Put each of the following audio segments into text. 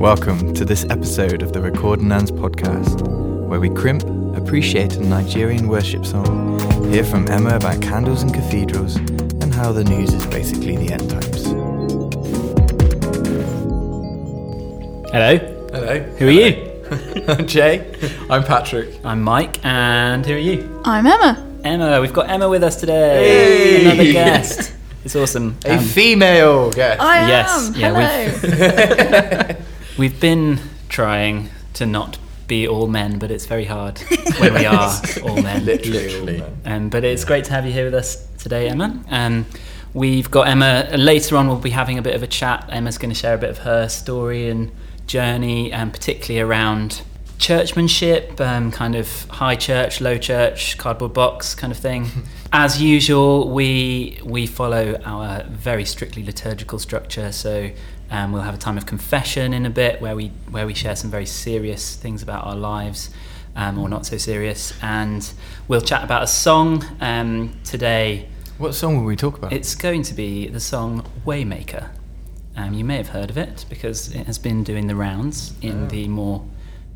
Welcome to this episode of the Recordinands podcast, where we crimp, appreciate a Nigerian worship song, hear from Emma about candles and cathedrals, and how the news is basically the end times. Hello, Hello. who are you? I'm Jay. I'm Patrick. I'm Mike, and who are you? I'm Emma. Emma. We've got Emma with us today. Hey. Another guest. It's awesome. A Um, female guest. I Yes, am. yeah, Hello. we've been trying to not be all men, but it's very hard when we are all men. Literally. Um, but it's great to have you here with us today, Emma. Um, we've got Emma. Later on, we'll be having a bit of a chat. Emma's going to share a bit of her story and journey, and particularly around churchmanship, um, kind of high church, low church, cardboard box kind of thing. As usual, we we follow our very strictly liturgical structure. So um, we'll have a time of confession in a bit, where we where we share some very serious things about our lives um, or not so serious. And we'll chat about a song um, today. What song will we talk about? It's going to be the song Waymaker. Um, you may have heard of it because it has been doing the rounds in Oh. the more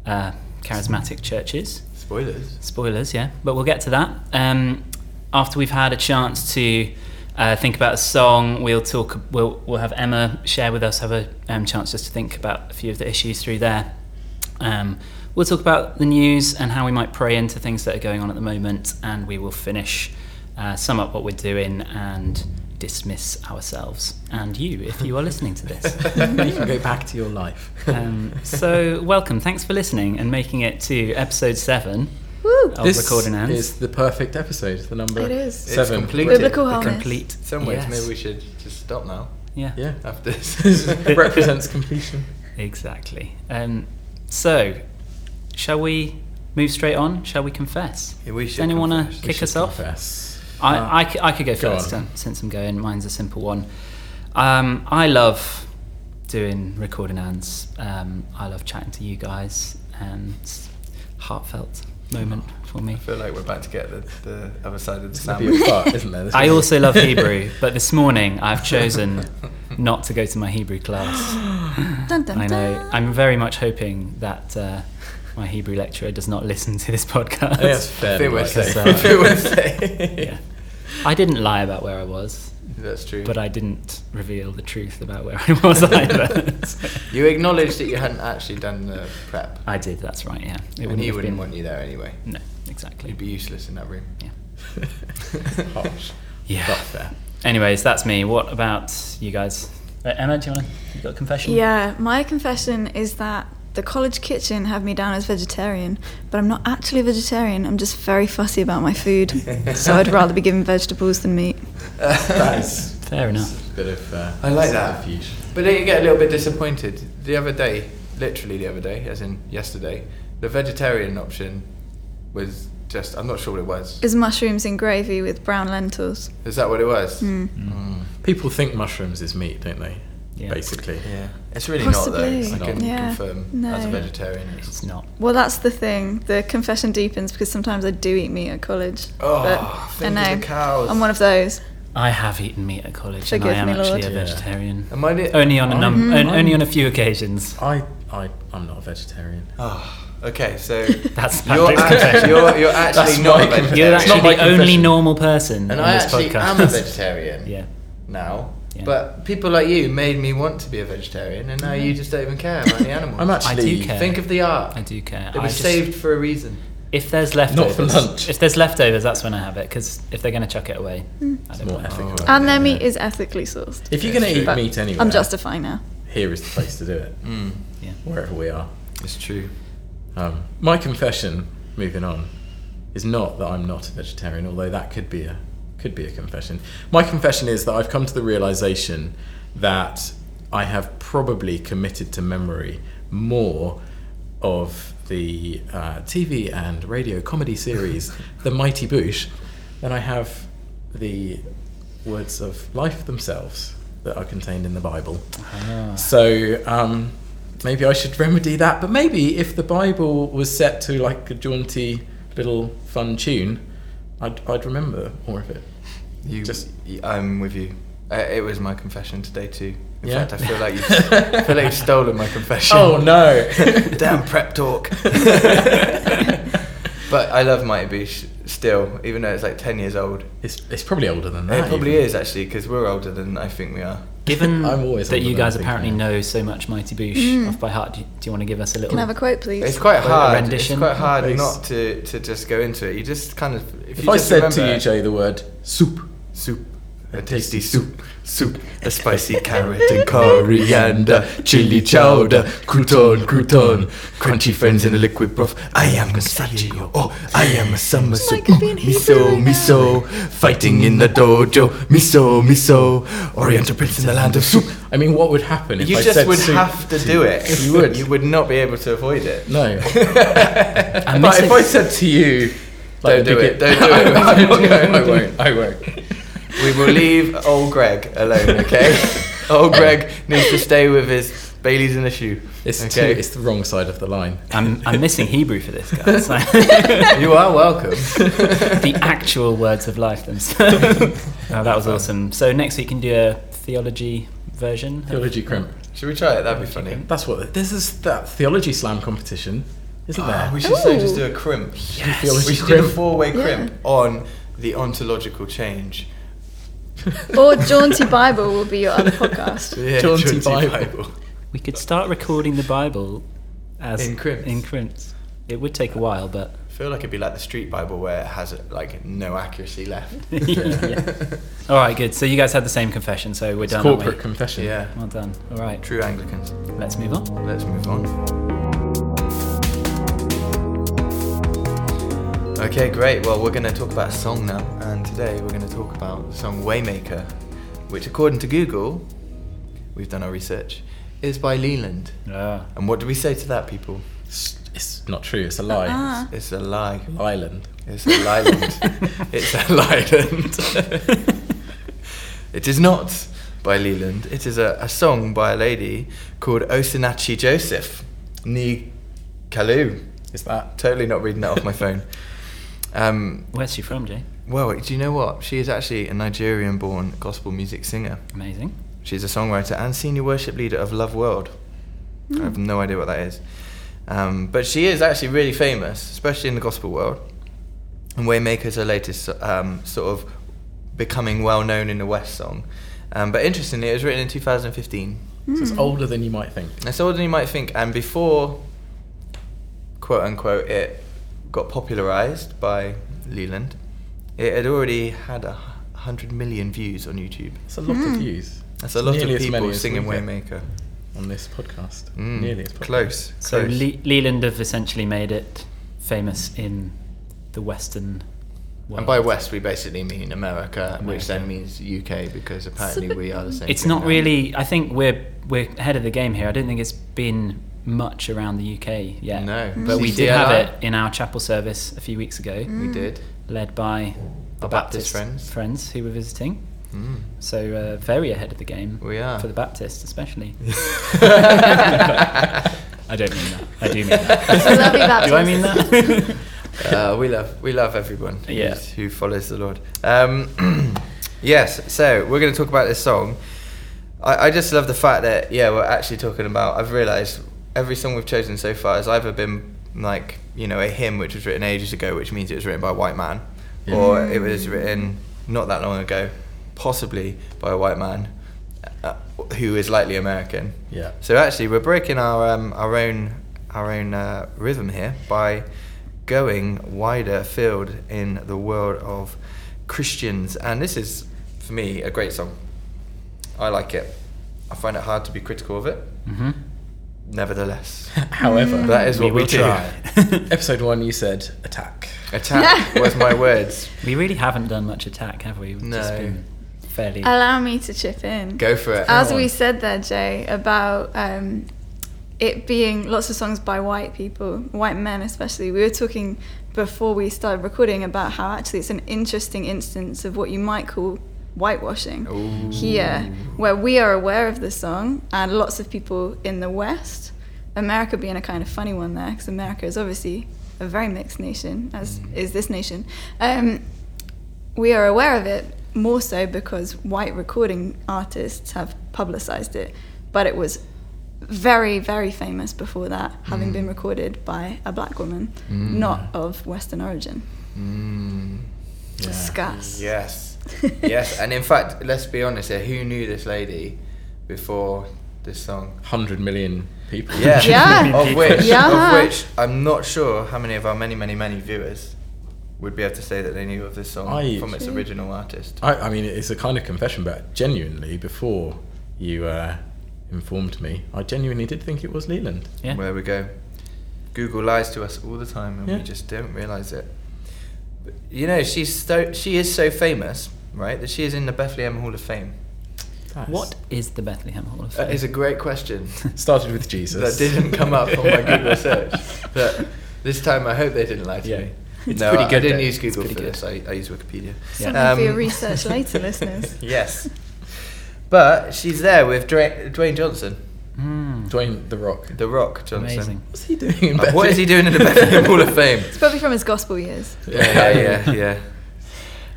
uh, charismatic churches. Spoilers. Spoilers, yeah, but we'll get to that. Um, after we've had a chance to uh, think about a song, we'll talk. We'll we'll have Emma share with us, have a um, chance just to think about a few of the issues through there. Um, we'll talk about the news and how we might pray into things that are going on at the moment, and we will finish, uh, sum up what we're doing, and dismiss ourselves and you if you are listening to this. you can go back to your life. Um, so welcome, thanks for listening and making it to episode seven Woo. of this Recordinands. is the perfect episode. The number It is. It's seven. complete. Biblical the complete. In some ways, yes. maybe we should just stop now Yeah, Yeah. after this. represents completion. exactly. Um, so, shall we move straight on? Shall we confess? Yeah, we should anyone want to kick should us off? Confess. I, Uh, I, c- I could go go first on. um, since I'm going. Mine's a simple one. Um, I love doing Recordinands. Um, I love chatting to you guys, and it's heartfelt moment for me. I feel like we're about to get the, the other side of the It's gonna be a sandwich. fart, isn't there? This I also love Hebrew, but this morning I've chosen not to go to my Hebrew class. Dun, dun, I know. dun. I'm very much hoping that uh, my Hebrew lecturer does not listen to this podcast. I think that's fair. think we're right. So- I we're yeah. I didn't lie about where I was, That's true. but I didn't reveal the truth about where I was either. So- you acknowledged that you hadn't actually done the prep. I did, that's right, yeah. It and he wouldn't been- want you there anyway. No, exactly. You'd be useless in that room. Yeah. Harsh. Yeah. But fair. Anyways, that's me. What about you guys? Uh, Emma, do you want to? You got a confession? Yeah, my confession is that the college kitchen have me down as vegetarian, but I'm not actually a vegetarian. I'm just very fussy about my food, so I'd rather be given vegetables than meat. That is Fair enough. a bit of. Uh, I like that. subterfuge. But then you get a little bit disappointed. The other day, literally the other day, as in yesterday, the vegetarian option was just, I'm not sure what it was. Is mushrooms in gravy with brown lentils. Is that what it was? Mm. Mm. People think mushrooms is meat, don't they? Yeah. Basically. Yeah. It's really not though. Possibly. I can Yeah. confirm No. as a vegetarian. It's, It's not. Well, that's the thing. The confession deepens because sometimes I do eat meat at college. oh, but I think of know. the cows. I'm one of those. I have eaten meat at college, Forgive and I am me, actually Lord. a Yeah. vegetarian. Am I the, Only on a num- mm-hmm. I'm- only on a few occasions. I, I, I'm not a vegetarian. Oh, okay, so That's you're, Patrick's act- confession. you're, you're actually That's not a vegetarian. You're actually not my the only normal person and on I this actually podcast. am a vegetarian yeah. now. Yeah. But people like you made me want to be a vegetarian, and now you just don't even care about the animals. I'm actually. I do care. Think of the art. I do care. It was just- saved for a reason. If there's leftovers, Not for lunch. If there's leftovers, that's when I have it. Because if they're going to chuck it away, I don't more want ethical. Oh. And their Yeah. meat is ethically sourced. If you're going to eat true. meat anyway, I'm justifying now. here is the place to do it. Mm, Yeah. Wherever we are. it's true. Um, my confession, moving on, is not that I'm not a vegetarian, although that could be a could be a confession. My confession is that I've come to the realization that I have probably committed to memory more of the uh, TV and radio comedy series The Mighty Boosh than I have the words of life themselves that are contained in the Bible. Ah. So um, maybe I should remedy that. But maybe if the Bible was set to like a jaunty little fun tune, I'd, I'd remember more of it. You Just- y- I'm with you. Uh, it was my confession today too. In Yeah? fact, I feel like you've, feel like you've stolen my confession. Oh no! Damn prep talk. but I love Mighty Boosh still, even though it's like ten years old. it's it's probably older than that. it probably even. is actually because we're older than I think we are. Given I'm always that you guys apparently I am. know so much Mighty Boosh Mm. off by heart, do you, do you want to give us a little? Can I have a quote, please? It's quite hard. rendition, It's quite hard please. not to, to just go into it. You just kind of if, If you I just said to you, Jay, the word soup, soup. A tasty soup, soup, a spicy carrot and coriander, chili chowder, crouton, crouton, crunchy friends in a liquid broth. I am a Gazpacho, oh, I am a summer soup. like being Miso, miso, fighting in the dojo. Miso, miso, Oriental prince in the land of soup. I mean, what would happen if You I just would soup have to do it. You would. You would not be able to avoid it. No. I'm but if I said to you, like Don't do the it, don't do it. I'm not. I won't. I won't. We will leave old Gregg alone, okay? old Gregg needs to stay with his Bailey's in a shoe. It's too, it's the wrong side of the line. I'm, I'm missing Hebrew for this, guys. So- you are welcome. the actual words of life themselves. oh, that was awesome. So next week can do a theology version. Theology crimp. Should we try it? That'd be funny. That's what. This is that theology slam competition, isn't there? Ah, we should so just do a crimp. Yes. We should do a four-way Yeah. crimp on the ontological change. or Jaunty Bible will be your other podcast. Yeah, Jaunty Bible. We could start recording the Bible as In crimps. In crimps. It would take a while, but I feel like it'd be like the street Bible where it has like no accuracy left. yeah. All right, good. So you guys had the same confession, so we're It's done. aren't corporate we? confession. Yeah. Well done. All right, True Anglicans. let's move on. Let's move on. Okay, great. Well, we're going to talk about a song now, and today we're going to talk about the song Waymaker, which, according to Google, we've done our research, is by Leeland. Ah. And what do we say to that, people? It's, it's not true. It's a lie. Ah. It's a lie. It's Island. It's a Lyland. it's a Lyland. it is not by Leeland. It is a, a song by a lady called Osinachi Joseph. Ni Kalu. Is that? Totally not reading that off my phone. Um, Where's she from, Jay? well, do you know what? She is actually a Nigerian born gospel music singer. Amazing. She's a songwriter and senior worship leader of LoveWorld. I have no idea what that is. Um, but she is actually really famous, especially in the gospel world. And Waymaker's her latest um, sort of becoming well known in the West song. Um, but interestingly, it was written in 2015. So it's older than you might think. It's older than you might think. And before, quote unquote, it got popularized by Leeland, it had already had a hundred million views on YouTube. It's a lot of views. That's a lot nearly of as many people as singing we Waymaker. on this podcast. Mm, Nearly as popular. close. So close. Le- Leeland have essentially made it famous in the Western world. and by West, we basically mean America, which then means UK because apparently we are the same. It's thing not now. really. I think we're we're ahead of the game here. I don't think it's been much around the UK yet. No, but we did have it in our chapel service a few weeks ago, We did. led by Our Baptist friends. friends who were visiting. Mm. So uh, very ahead of the game. We are. for the Baptists, especially. I don't mean that. I do mean that. I love you, Baptist. do I mean that? uh, we love we love everyone who's- Yeah. who follows the Lord. Um, yes, so we're going to talk about this song. I, I just love the fact that yeah, we're actually talking about. I've realised every song we've chosen so far has either been like you know a hymn which was written ages ago, which means it was written by a white man, Yeah. or it was written not that long ago, possibly by a white man uh, who is likely American. Yeah. So actually, we're breaking our um, our own our own uh, rhythm here by going wider field in the world of Christians, and this is for me a great song. I like it. I find it hard to be critical of it. hmm Nevertheless, However, that is what we, will do. try. episode one, you said attack. Attack was my words. we really haven't done much attack, have we? We've just No. been fairly. Allow me to chip in. Go for it. As we said there, Jay, about um, it being lots of songs by white people, white men especially, we were talking before we started recording about how actually it's an interesting instance of what you might call whitewashing Ooh. here, where we are aware of the song, and lots of people in the West, America being a kind of funny one there, because America is obviously a very mixed nation, as Mm. is this nation. Um, we are aware of it, more so because white recording artists have publicized it, but it was very, very famous before that, having been recorded by a black woman, not of Western origin. Mm. Yeah. Discuss. Yes. yes. And in fact, let's be honest here, who knew this lady before this song? Hundred million people. Yeah. Yeah. of which Yeah. of which I'm not sure how many of our many, many, many viewers would be able to say that they knew of this song I- from its original artist. I, I mean, it's a kind of confession, but genuinely, before you uh, informed me, I genuinely did think it was Leeland. Yeah. Where we go. Google lies to us all the time and Yeah. we just don't realise it. But, you know, she's so she is so famous, right, that she is in the Bethlehem Hall of Fame. That's- What is the Bethlehem Hall of Fame? That is a great question. started with Jesus? that didn't come up on my Google search. But this time I hope they didn't lie to Yeah. me. It's no, pretty I good didn't though. use Google for pretty this. I, I use Wikipedia. Something Um, for your research later, listeners. Yes. But she's there with Dwayne, Dwayne Johnson, Mm. Dwayne the Rock. The Rock Johnson. Amazing. What's he doing in Uh, what is he doing in the Bethlehem Hall of Fame? It's probably from his gospel years. Yeah, yeah, yeah.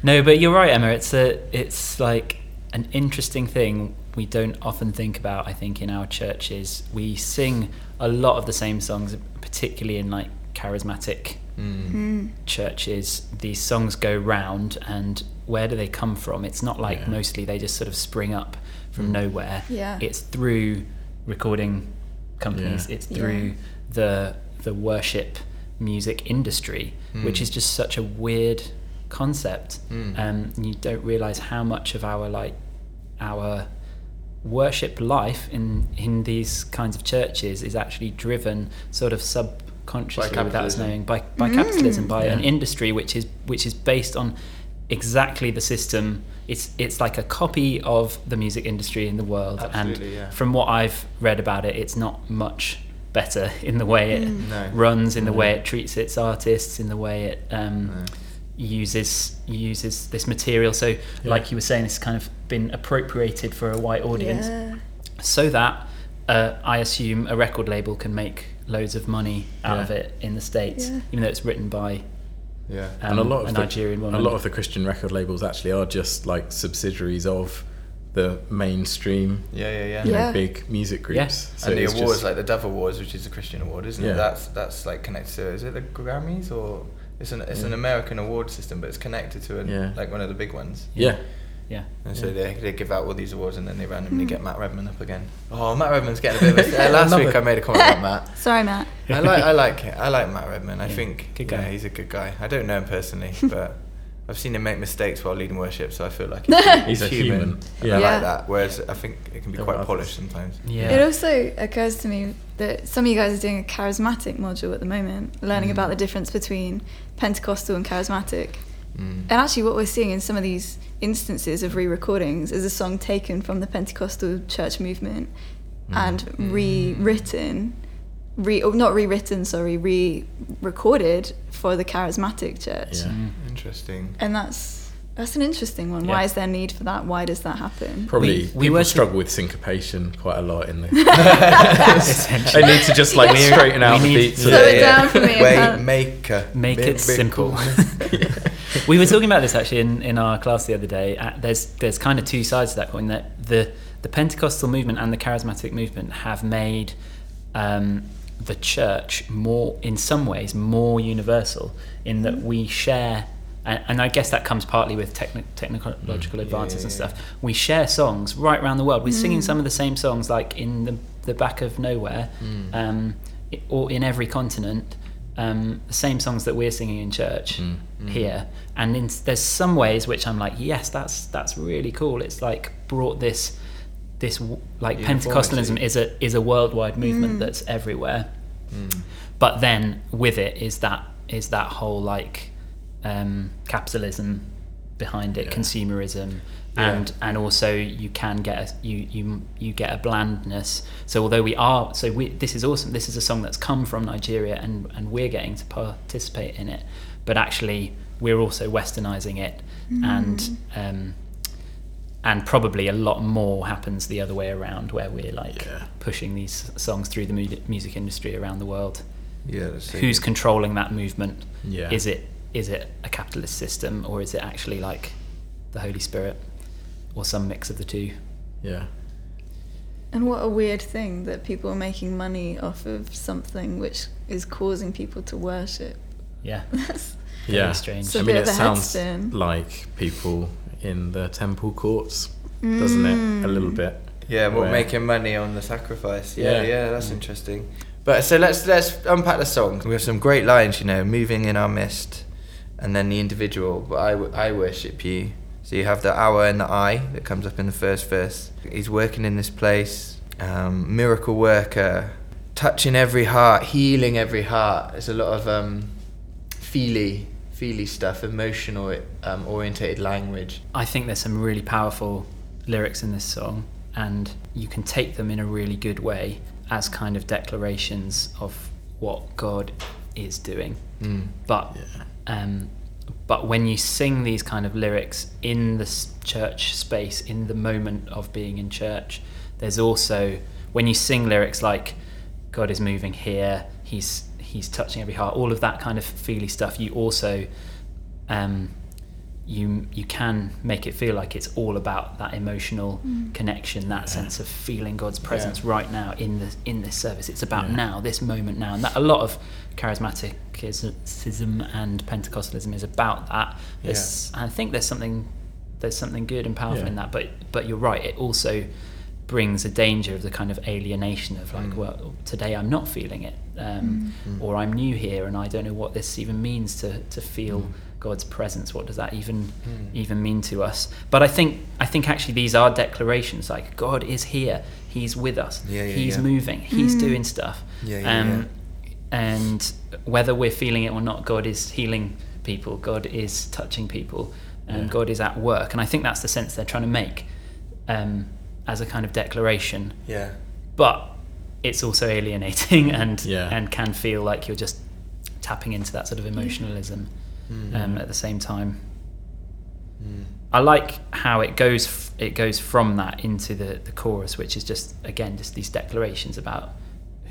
No, but you're right, Emma. It's a it's like an interesting thing we don't often think about. I think in our churches we sing a lot of the same songs, particularly in like charismatic Mm. Mm. churches. These songs go round, and where do they come from? It's not like Yeah. mostly they just sort of spring up from Mm. nowhere. Yeah. It's through recording companies. Yeah. It's Yeah. through the the worship music industry, which Mm. is just such a weird concept. Mm. Um, and you don't realize how much of our like our worship life in in these kinds of churches is actually driven sort of subconsciously without us knowing by, by capitalism by an industry which is which is based on exactly the system it's it's like a copy of the music industry in the world Absolutely, and yeah. from what I've read about it it's not much better in the way it No. runs in the No. way it treats its artists in the way it um, No. uses uses this material so like you were saying it's kind of been appropriated for a white audience Yeah. so that uh, I assume a record label can make loads of money out Yeah. of it in the states, Yeah. even though it's written by Yeah. um, and a lot of a the, Nigerian woman. A lot of the Christian record labels actually are just like subsidiaries of the mainstream, Yeah, yeah, yeah. you know, Yeah. big music groups. Yeah. So and the awards, just- like the Dove Awards, which is a Christian award, isn't Yeah. it? That's that's like connected to. Is it the Grammys or it's an it's an American award system, but it's connected to an, Yeah. like one of the big ones. yeah, yeah. And so Yeah. they, they give out all these awards, and then they randomly get Matt Redman up again. Oh, Matt Redman's getting a bit. Of a, uh, last Another- week I made a comment about Matt. Sorry, Matt. I like I like it. I like Matt Redman. I Yeah, think good yeah, he's a good guy. I don't know him personally, but I've seen him make mistakes while leading worship, so I feel like he's, He's a human. human. and Yeah. I like that. Whereas I think it can be There quite polished others. sometimes. Yeah. It also occurs to me that some of you guys are doing a charismatic module at the moment, learning Mm. about the difference between Pentecostal and charismatic. Mm. And actually, what we're seeing in some of these instances of re recordings is a song taken from the Pentecostal church movement and Mm. rewritten, re, or not rewritten, sorry, re recorded for the charismatic church. Yeah. Mm. Interesting. And that's. That's an interesting one. Yeah. Why is there need for that? Why does that happen? probably We- we people were to- struggle with syncopation quite a lot in the. Essentially. they need to just like We- straighten out we the beat. Slow it down for me, Wait, Pat. make a Make big, it big simple. call. we were talking about this actually in, in our class the other day. Uh, there's there's kind of two sides to that coin. That the the Pentecostal movement and the charismatic movement have made um, the church more, in some ways, more universal in that we share. And, and I guess that comes partly with techni- technological advances and Mm. yeah, stuff. We share songs right around the world. We're singing some of the same songs, like in the, the back of nowhere, Mm. um, or in every continent. Um, the same songs that we're singing in church Mm. Mm. here, and in, there's some ways which I'm like, yes, that's that's really cool. It's like brought this this w- like Pentecostalism is a is a worldwide movement Mm. that's everywhere. Mm. But then with it is that is that whole like um, capitalism behind it, Yeah. consumerism, Yeah. and and also you can get a, you you you get a blandness. So although we are so we this is awesome. This is a song that's come from Nigeria, and and we're getting to participate in it. But actually, we're also westernizing it, and um, and probably a lot more happens the other way around, where we're like Yeah. pushing these songs through the mu- music industry around the world Yeah. Who's controlling that movement? Yeah. Is it is it a capitalist system or is it actually like the Holy Spirit, or some mix of the two. Yeah. And what a weird thing that people are making money off of something which is causing people to worship. Yeah, That's very Yeah. strange. So- I a mean, bit it a sounds headstone. like people in the temple courts, doesn't it? A little Mm. bit. Yeah, well, Where- making money on the sacrifice. Yeah, Yeah. yeah, that's Mm. interesting. But so let's let's unpack the song. We have some great lines, you know, moving in our midst, and then the individual. But I, w- I worship you. So you have the hour and the I that comes up in the first verse. He's working in this place, um, miracle worker, touching every heart, healing every heart. There's a lot of um, feely, feely stuff, emotional um, orientated language. I think there's some really powerful lyrics in this song, and you can take them in a really good way as kind of declarations of what God is doing. Mm. But Yeah. um, but when you sing these kind of lyrics in the church space, in the moment of being in church, there's also when you sing lyrics like God is moving here, He's He's touching every heart, all of that kind of feely stuff. You also um, you you can make it feel like it's all about that emotional connection, that sense of feeling God's presence right now in the in this service. It's about Yeah. now, this moment now, and that a lot of charismaticism and Pentecostalism is about that. There's, I think there's something there's something good and powerful Yeah. in that, but but you're right. It also brings a danger of the kind of alienation of like, Mm. well, today I'm not feeling it, um, or I'm new here and I don't know what this even means to to feel Mm. God's presence. What does that even Mm. even mean to us? But I think I think actually these are declarations like God is here, He's with us, Yeah, yeah, He's yeah. moving, He's Mm. doing stuff. Yeah, yeah, um, And whether we're feeling it or not, God is healing people. God is touching people, and Yeah. God is at work. And I think that's the sense they're trying to make um, as a kind of declaration. Yeah. But it's also alienating and Yeah. and can feel like you're just tapping into that sort of emotionalism Mm. um, at the same time. Mm. I like how it goes. F- it goes from that into the, the chorus, which is just again just these declarations about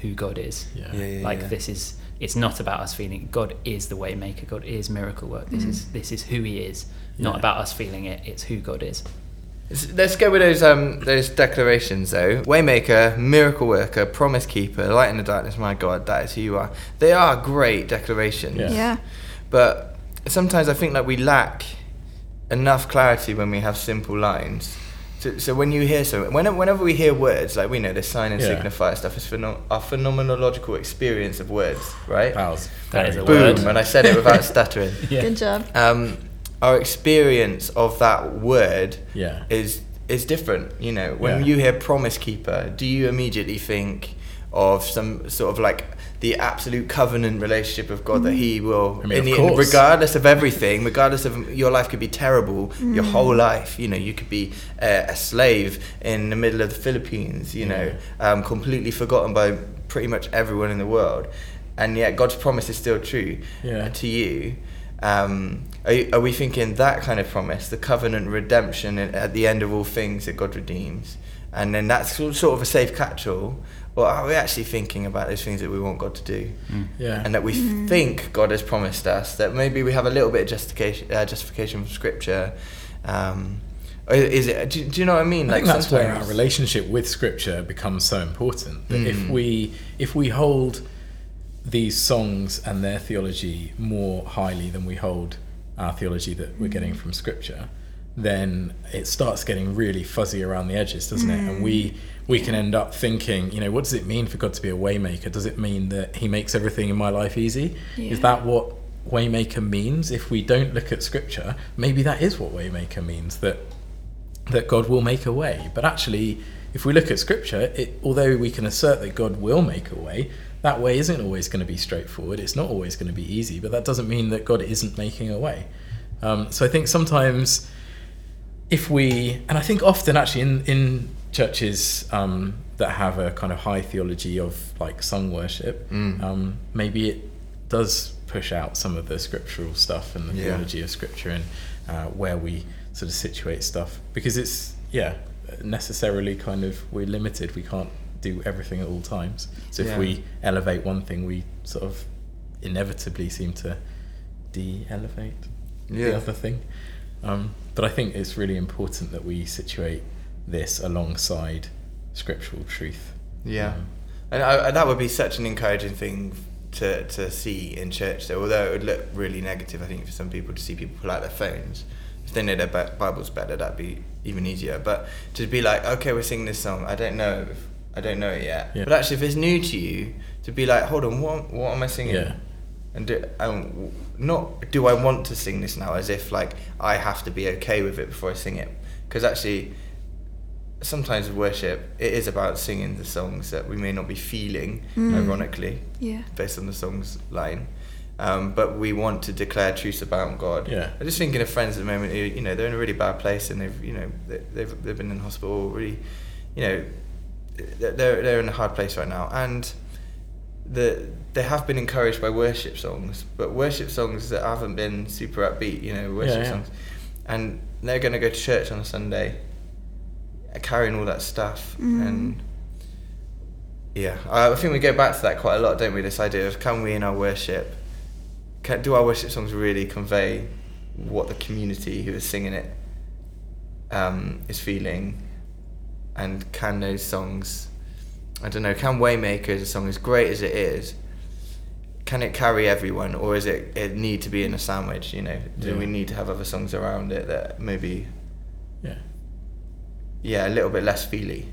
who God is. Yeah. Yeah, yeah, like yeah. this is. It's not about us feeling God is the way maker. God is miracle work. This is this is who He is. Not Yeah. about us feeling it. It's who God is. S- Let's go with those um those declarations though. Waymaker, miracle worker, promise keeper, light in the darkness, my God, that is who you are. They are great declarations. Yeah. Yeah. But sometimes I think that we lack enough clarity when we have simple lines. So, so when you hear something, whenever, whenever we hear words, like we know the sign and Yeah. signifier stuff is pheno- our phenomenological experience of words, right? That was That very is a well word. Boom, and I said it without stuttering. Yeah. Good job. Um, our experience of that word Yeah. is is different. You know, when Yeah. you hear promise keeper, do you immediately think of some sort of like the absolute covenant relationship of God that He will, I mean, in the, course. regardless of everything, regardless of your life could be terrible, your whole life. You know, you could be uh, a slave in the middle of the Philippines. You know, um, completely forgotten by pretty much everyone in the world, and yet God's promise is still true Yeah. to you. Um, are, you- are we thinking that kind of promise, the covenant redemption at the end of all things that God redeems, and then that's sort sort of a safe catch-all, or are we actually thinking about those things that we want God to do, Yeah. and that we think God has promised us? That maybe we have a little bit of justification, uh, justification from Scripture. Um, or is it? Do, do you know what I mean? I think that's where our relationship with Scripture becomes so important. That if Mm. we if we hold these songs and their theology more highly than we hold our theology that we're getting from Scripture, then it starts getting really fuzzy around the edges, doesn't it? And we we can end up thinking, you know, what does it mean for God to be a waymaker? Does it mean that He makes everything in my life easy? Is that what waymaker means? If we don't look at Scripture, maybe that is what waymaker means. That that God will make a way. But actually, if we look at Scripture, it, although we can assert that God will make a way, that way isn't always going to be straightforward. It's not always going to be easy, but that doesn't mean that God isn't making a way. Um, so I think sometimes if we, and I think often actually in, in churches um, that have a kind of high theology of like sung worship, Mm. um, maybe it does push out some of the scriptural stuff and the Yeah. theology of scripture and uh, where we sort of situate stuff because it's yeah necessarily kind of we're limited we can't do everything at all times so if Yeah. we elevate one thing we sort of inevitably seem to de-elevate Yeah. the other thing Um, but I think it's really important that we situate this alongside scriptural truth. Yeah, Um, and I, that would be such an encouraging thing to to see in church. Though, although it would look really negative, I think for some people to see people pull out their phones. If they know their Bible's better, that'd be even easier. But to be like, okay, we're singing this song. I don't know. If, I don't know it yet. Yeah. But actually, if it's new to you, to be like, hold on, what what am I singing? Yeah. And do, um, not do I want to sing this now as if like I have to be okay with it before I sing it because actually sometimes worship it is about singing the songs that we may not be feeling Mm. ironically Yeah. based on the song's line um, but we want to declare truths about God Yeah. I'm just thinking of friends at the moment who you know they're in a really bad place and they've you know they- they've, they've been in hospital really you know they're, they're they're in a hard place right now and the they have been encouraged by worship songs, but worship songs that haven't been super upbeat, you know, worship Yeah, yeah. songs, and they're going to go to church on a Sunday, uh, carrying all that stuff, Mm. and yeah, I I think we go back to that quite a lot, don't we? This idea of can we in our worship, can, do our worship songs really convey what the community who is singing it um, is feeling, and can those songs I don't know, can Waymaker as a song, as great as it is, can it carry everyone, or is it it need to be in a sandwich? You know, do Yeah. we need to have other songs around it that maybe, Yeah. yeah, a little bit less feely,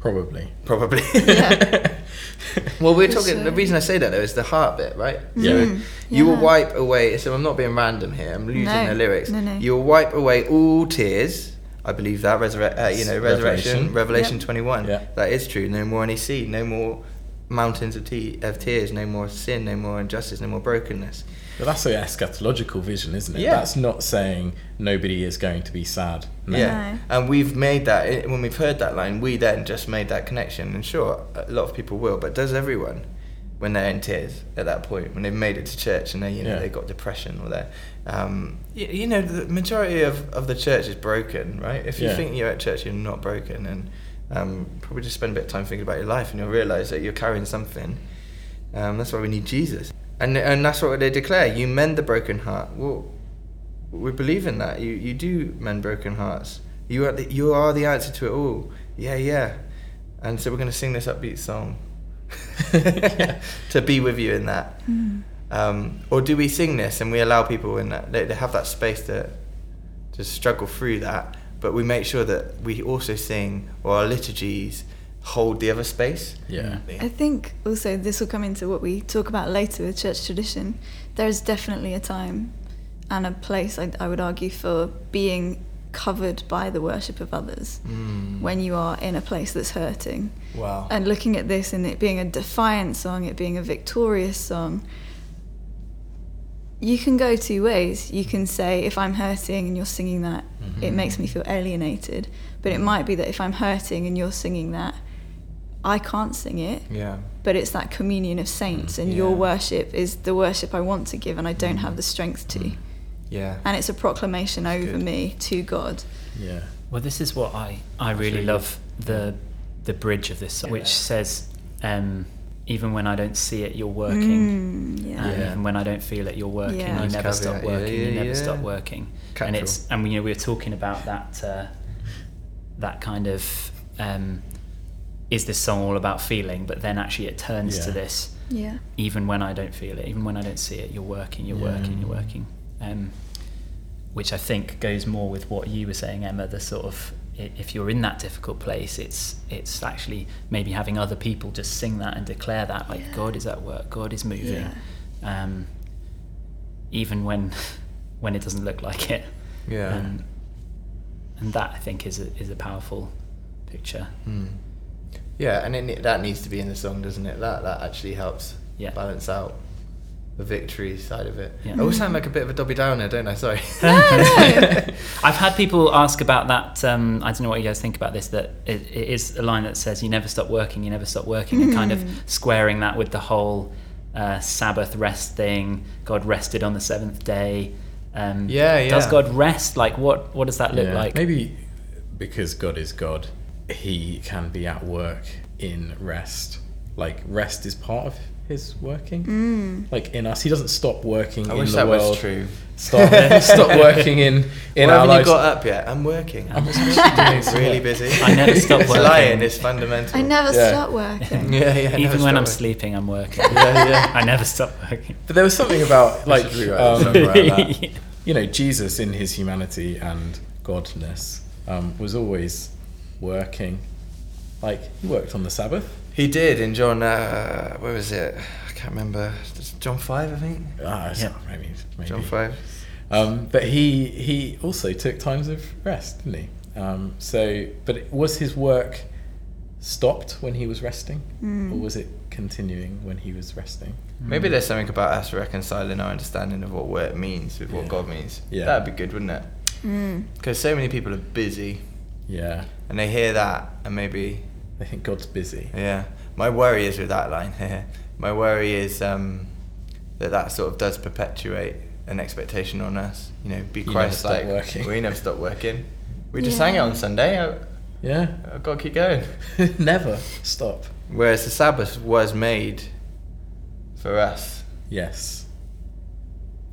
Probably. probably. Yeah. well, we're For talking. sure. The reason I say that though is the heart bit, right? Yeah. So Mm, you will wipe away. So I'm not being random here. I'm losing No, the lyrics. no, no. You will wipe away all tears. I believe that resurre- uh, you know, resurrection, Revelation. Revelation Yep. 21. Yeah. That is true. No more any sea. No more mountains of, te- of tears. No more sin. No more injustice. No more brokenness. But that's an eschatological vision, isn't it? Yeah. That's not saying nobody is going to be sad. No. Yeah. No. And we've made that when we've heard that line. We then just made that connection. And sure, a lot of people will, but does everyone? When they're in tears at that point, when they've made it to church and they, you know, Yeah. they got depression or they're, um, you, you know, the majority of, of the church is broken, right? If you Yeah. think you're at church, you're not broken, and um, probably just spend a bit of time thinking about your life, and you'll realize that you're carrying something. Um, that's why we need Jesus, and and that's what they declare. You mend the broken heart. Well, we believe in that. You you do mend broken hearts. You are the, you are the answer to it all. Yeah, yeah. And so we're going to sing this upbeat song to be with you in that. Mm. Um, or do we sing this and we allow people in that they, they have that space to to struggle through that, but we make sure that we also sing or our liturgies hold the other space. Yeah. I think also this will come into what we talk about later with church tradition. There is definitely a time and a place, I, I would argue, for being covered by the worship of others Mm. when you are in a place that's hurting. Wow. And looking at this and it being a defiant song, it being a victorious song, you can go two ways. You can say, if I'm hurting and you're singing that, it Mhm. makes me feel alienated. But it might be that if I'm hurting and you're singing that, I can't sing it, yeah. but it's that communion of saints, and your worship is the worship I want to give, and I don't have the strength to. Yeah. And it's a proclamation That's over good. me to God. Yeah. Well, this is what I, I really really love the the bridge of this song, which says, um, "Even when I don't see it, you're working. Mm, yeah. And Yeah. even when I don't feel it, you're working. Yeah. You Nice never stop caveat. Yeah, working. yeah, you never yeah. stop working. And it's and we, you know we were talking about that uh, that kind of um, is this song all about feeling? But then actually it turns to this. Yeah. Even when I don't feel it, even when I don't see it, you're working. You're Yeah. working. You're working. Um, which I think goes more with what you were saying, Emma. The sort of i- if you're in that difficult place, it's it's actually maybe having other people just sing that and declare that, like Yeah. God is at work, God is moving, Yeah. um, even when when it doesn't look like it. Yeah. And, and that I think is a, is a powerful picture. Mm. Yeah, and it, that needs to be in the song, doesn't it? That that actually helps Yeah. balance out the victory side of it. Yeah. I always sound like a bit of a Dobby Downer, don't I? Sorry. I've had people ask about that. Um, I don't know what you guys think about this. That it, it is a line that says, "You never stop working, you never stop working," and kind of squaring that with the whole uh, Sabbath rest thing. God rested on the seventh day. Um, Yeah, yeah. Does God rest? Like, what? What does that look Yeah. like? Maybe because God is God, He can be at work in rest like rest is part of his working. Mm. Like in us, he doesn't stop working I in wish the that world. was true. Stop, stop working in in Why our haven't you got up yet? I'm working. I'm doing really busy. I never stop working. lying. It's fundamental. I never Yeah. stop working. Yeah, yeah. Even when I'm stop sleeping, I'm working. yeah, yeah. I never stop working. But there was something about like um, something you know Jesus in his humanity and godness um, was always working. Like he worked on the Sabbath. He did in John. Uh, where was it? I can't remember. John five, I think. Ah, Yeah. maybe, maybe. John five. Um, but he he also took times of rest, didn't he? Um, so, but was his work stopped when he was resting, Mm. or was it continuing when he was resting? Maybe there's something about us reconciling our understanding of what work means with what Yeah. God means. Yeah. That'd be good, wouldn't it? Mm. Because so many people are busy Yeah, and they hear that and maybe, I think God's busy. yeah. My worry is with that line here. My worry is um, that that sort of does perpetuate an expectation on us. You know, be You never stop Christ-like. working. We never stop working. We just Yeah. sang it on Sunday. I, Yeah, I've got to keep going. never stop. Whereas the Sabbath was made for us. Yes,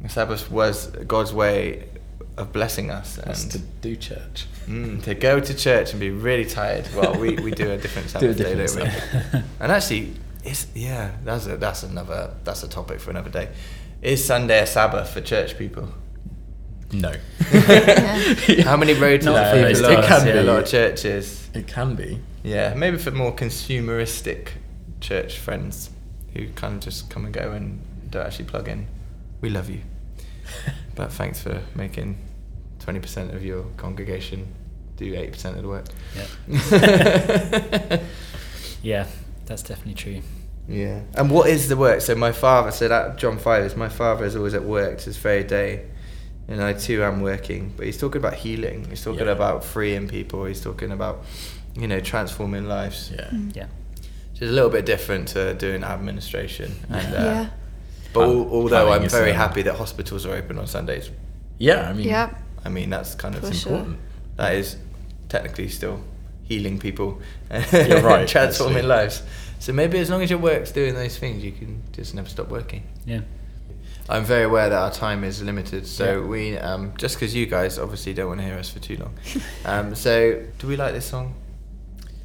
The Sabbath was God's way of blessing us us and to do church. mm, to go to church and be really tired. Well, we, we do a different Do a Sabbath day, different don't we? And actually, it's yeah, that's a, that's another that's a topic for another day. Is Sunday a Sabbath for church people? No, How many road Not people for most are of us, in yeah. a lot of churches? it can be. Yeah, maybe for more consumeristic church friends who kind of just come and go and don't actually plug in. We love you. But thanks for making 20% of your congregation do 8% of the work. Yeah. yeah, that's definitely true. Yeah. And what is the work? So my father, so that John 5 is my father is always at work to this very day. And I too am working. But he's talking about healing. He's talking Yeah. about freeing people. He's talking about, you know, transforming lives. Yeah, Yeah. Which is a little bit different to doing administration. And, uh, yeah. But al- although I'm very happy that hospitals are open on Sundays, yeah. I mean, Yeah. I mean that's kind of For sure. important. that is technically still healing people, You're right, transforming lives. So maybe as long as your work's doing those things, you can just never stop working. Yeah. I'm very aware that our time is limited, so Yeah. we um, just because you guys obviously don't want to hear us for too long. um, so do we like this song?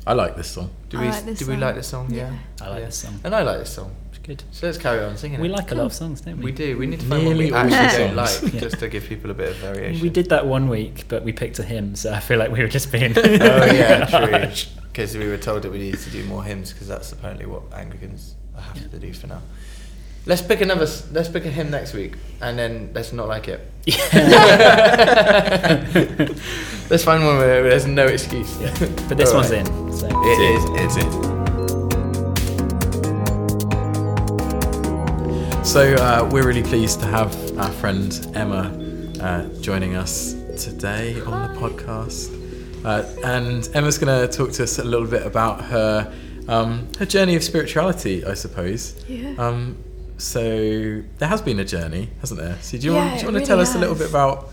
I like this song. Do I we like this do we like this song? Yeah. I like this song. and I like this song. Good. So let's carry on singing. We it. like a lot of songs, don't we? We do. We need to find what Nearly we all actually don't like, Yeah. just to give people a bit of variation. We did that one week, but we picked a hymn, so I feel like we were just being. oh yeah, true. Because we were told that we needed to do more hymns, because that's apparently what Anglicans have to do for now. Let's pick another. Let's pick a hymn next week, and then let's not like it. let's find one where there's no excuse. Yeah. But this All one's right. in. So. It is. It's it. So uh, we're really pleased to have our friend Emma uh, joining us today on the podcast, uh, and Emma's going to talk to us a little bit about her um, her journey of spirituality, I suppose. Yeah. Um, so there has been a journey, hasn't there? So do you Yeah, want, do you it want to tell really us a little bit about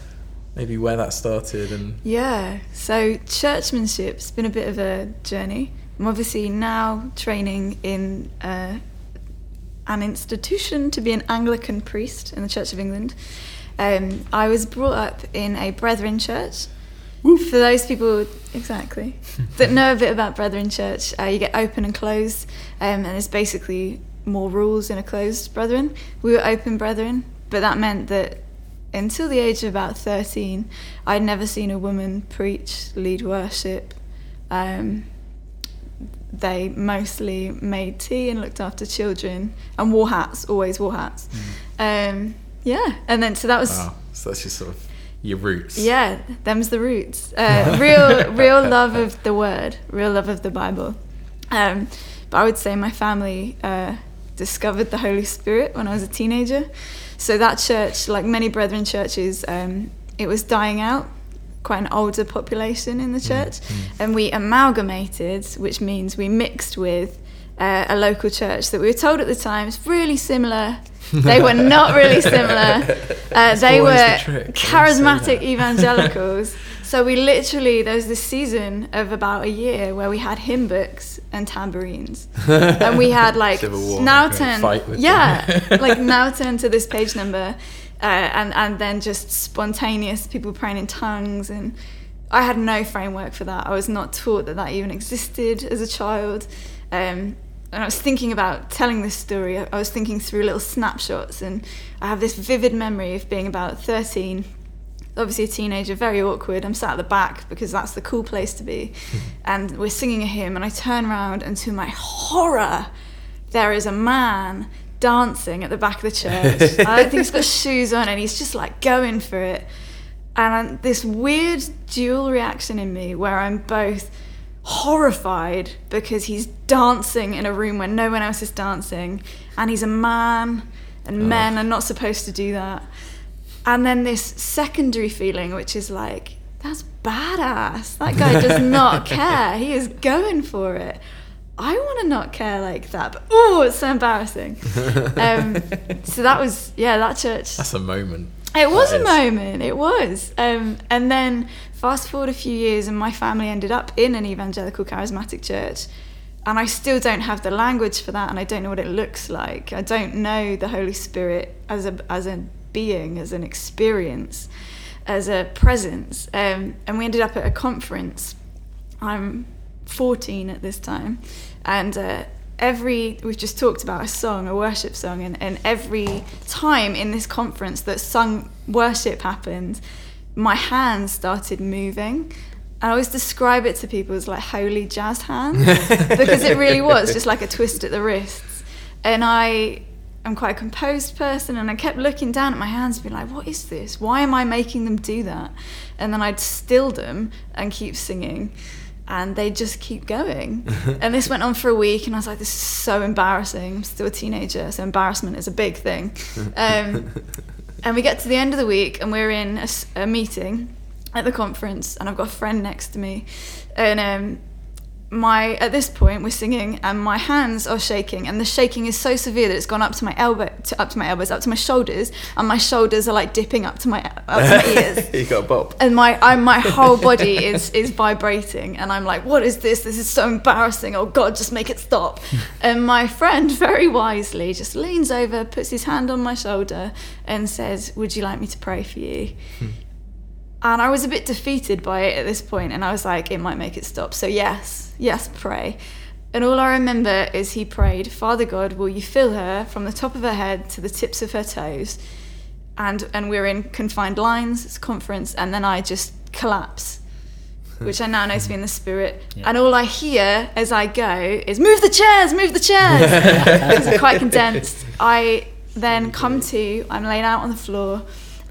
maybe where that started and Yeah, so churchmanship's been a bit of a journey. I'm obviously now training in uh, an institution to be an Anglican priest in the Church of England. Um, I was brought up in a Brethren church. For those people, exactly, that know a bit about Brethren church, uh, you get open and closed, um, and there's basically more rules in a closed Brethren. We were open Brethren, but that meant that until the age of about 13, I'd never seen a woman preach, lead worship. Um, they mostly made tea and looked after children and wore hats, always wore hats. Um, yeah, and then so that was wow, so that's just sort of your roots. yeah, them's the roots. Uh, real, real love of the word, real love of the Bible. Um, but I would say my family uh, discovered the Holy Spirit when I was a teenager. So that church, like many Brethren churches, um, it was dying out. Quite an older population in the church, and we amalgamated, which means we mixed with uh, a local church that we were told at the time is really similar. They were not really similar. Uh, they the were trick. They always say charismatic evangelicals. So we literally there was this season of about a year where we had hymn books and tambourines, and we had like War. now turn yeah them. like now turn to this page number, uh, and and then just spontaneous people praying in tongues and. I had no framework for that. I was not taught that that even existed as a child. Um, and I was thinking about telling this story. I I was thinking through little snapshots, and I have this vivid memory of being about 13 obviously a teenager, very awkward. I'm sat at the back because that's the cool place to be. and we're singing a hymn, and I turn around, and to my horror, there is a man dancing at the back of the church. I don't think he's got shoes on, and he's just like going for it. And this weird dual reaction in me where I'm both horrified because he's dancing in a room where no one else is dancing, and he's a man, and men are not supposed to do that. And then this secondary feeling which is like that's badass. That guy does not care. He is going for it i want to not care like that but oh it's so embarrassing. Um, so that was yeah that church. That's a moment. it was That a is. moment it was. Um, and then fast forward a few years and my family ended up in an evangelical charismatic church. And i still don't have the language for that and i don't know what it looks like. I don't know the holy spirit as a as a being as an experience as a presence. Um, and we ended up at a conference. I'm 14 at this time and uh, every we've just talked about a song a worship song and, and every time in this conference that sung worship happened my hands started moving I always describe it to people as like holy jazz hands because it really was just like a twist at the wrists. And I am quite a composed person, and I kept looking down at my hands, and being like, "What is this? Why am I making them do that?" And then I'd still them and keep singing, and they just keep going. and this went on for a week, and I was like, "This is so embarrassing." I'm still a teenager, so embarrassment is a big thing. Um, and we get to the end of the week, and we're in a meeting at the conference, and I've got a friend next to me, and um, my at this point we're singing, and my hands are shaking, and the shaking is so severe that it's gone up to my elbow, to, up to my elbows, up to my shoulders, and my shoulders are like dipping up to my up to my ears. You got a bop. and my I, my whole body is is vibrating and I'm like what is this? This is so embarrassing. Oh god just make it stop. And my friend very wisely just leans over puts his hand on my shoulder and says would you like me to pray for you hmm. And I was a bit defeated by it at this point and I was like it might make it stop. So yes yes pray. And all I remember is he prayed Father God will you fill her from the top of her head to the tips of her toes? And and we're in confined lines it's a conference and then i just collapse which i now know to be in the spirit. Yeah. and all i hear as i go is move the chairs move the chairs. Because they're quite condensed. I then come to i'm laying out on the floor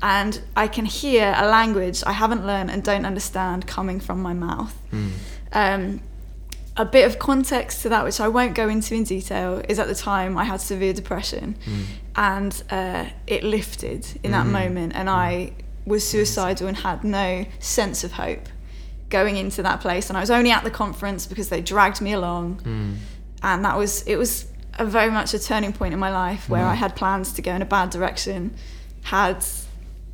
and i can hear a language i haven't learned and don't understand coming from my mouth. Hmm. Um, a bit of context to that, which I won't go into in detail, is at the time I had severe depression, hmm. and uh, it lifted in that hmm. moment, and I was suicidal and had no sense of hope going into that place. And I was only at the conference because they dragged me along, and that was it was a very much a turning point in my life where I had plans to go in a bad direction, had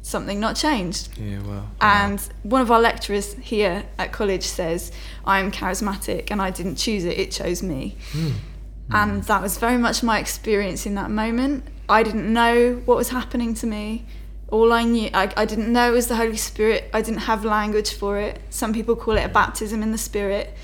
something not changed. Yeah, well. And one of our lecturers here at college says, I'm charismatic and I didn't choose it, it chose me. Hmm. Hmm. And that was very much my experience in that moment. I didn't know what was happening to me. All I knew, I, I didn't know it was the Holy Spirit. I didn't have language for it. Some people call it a baptism in the Spirit.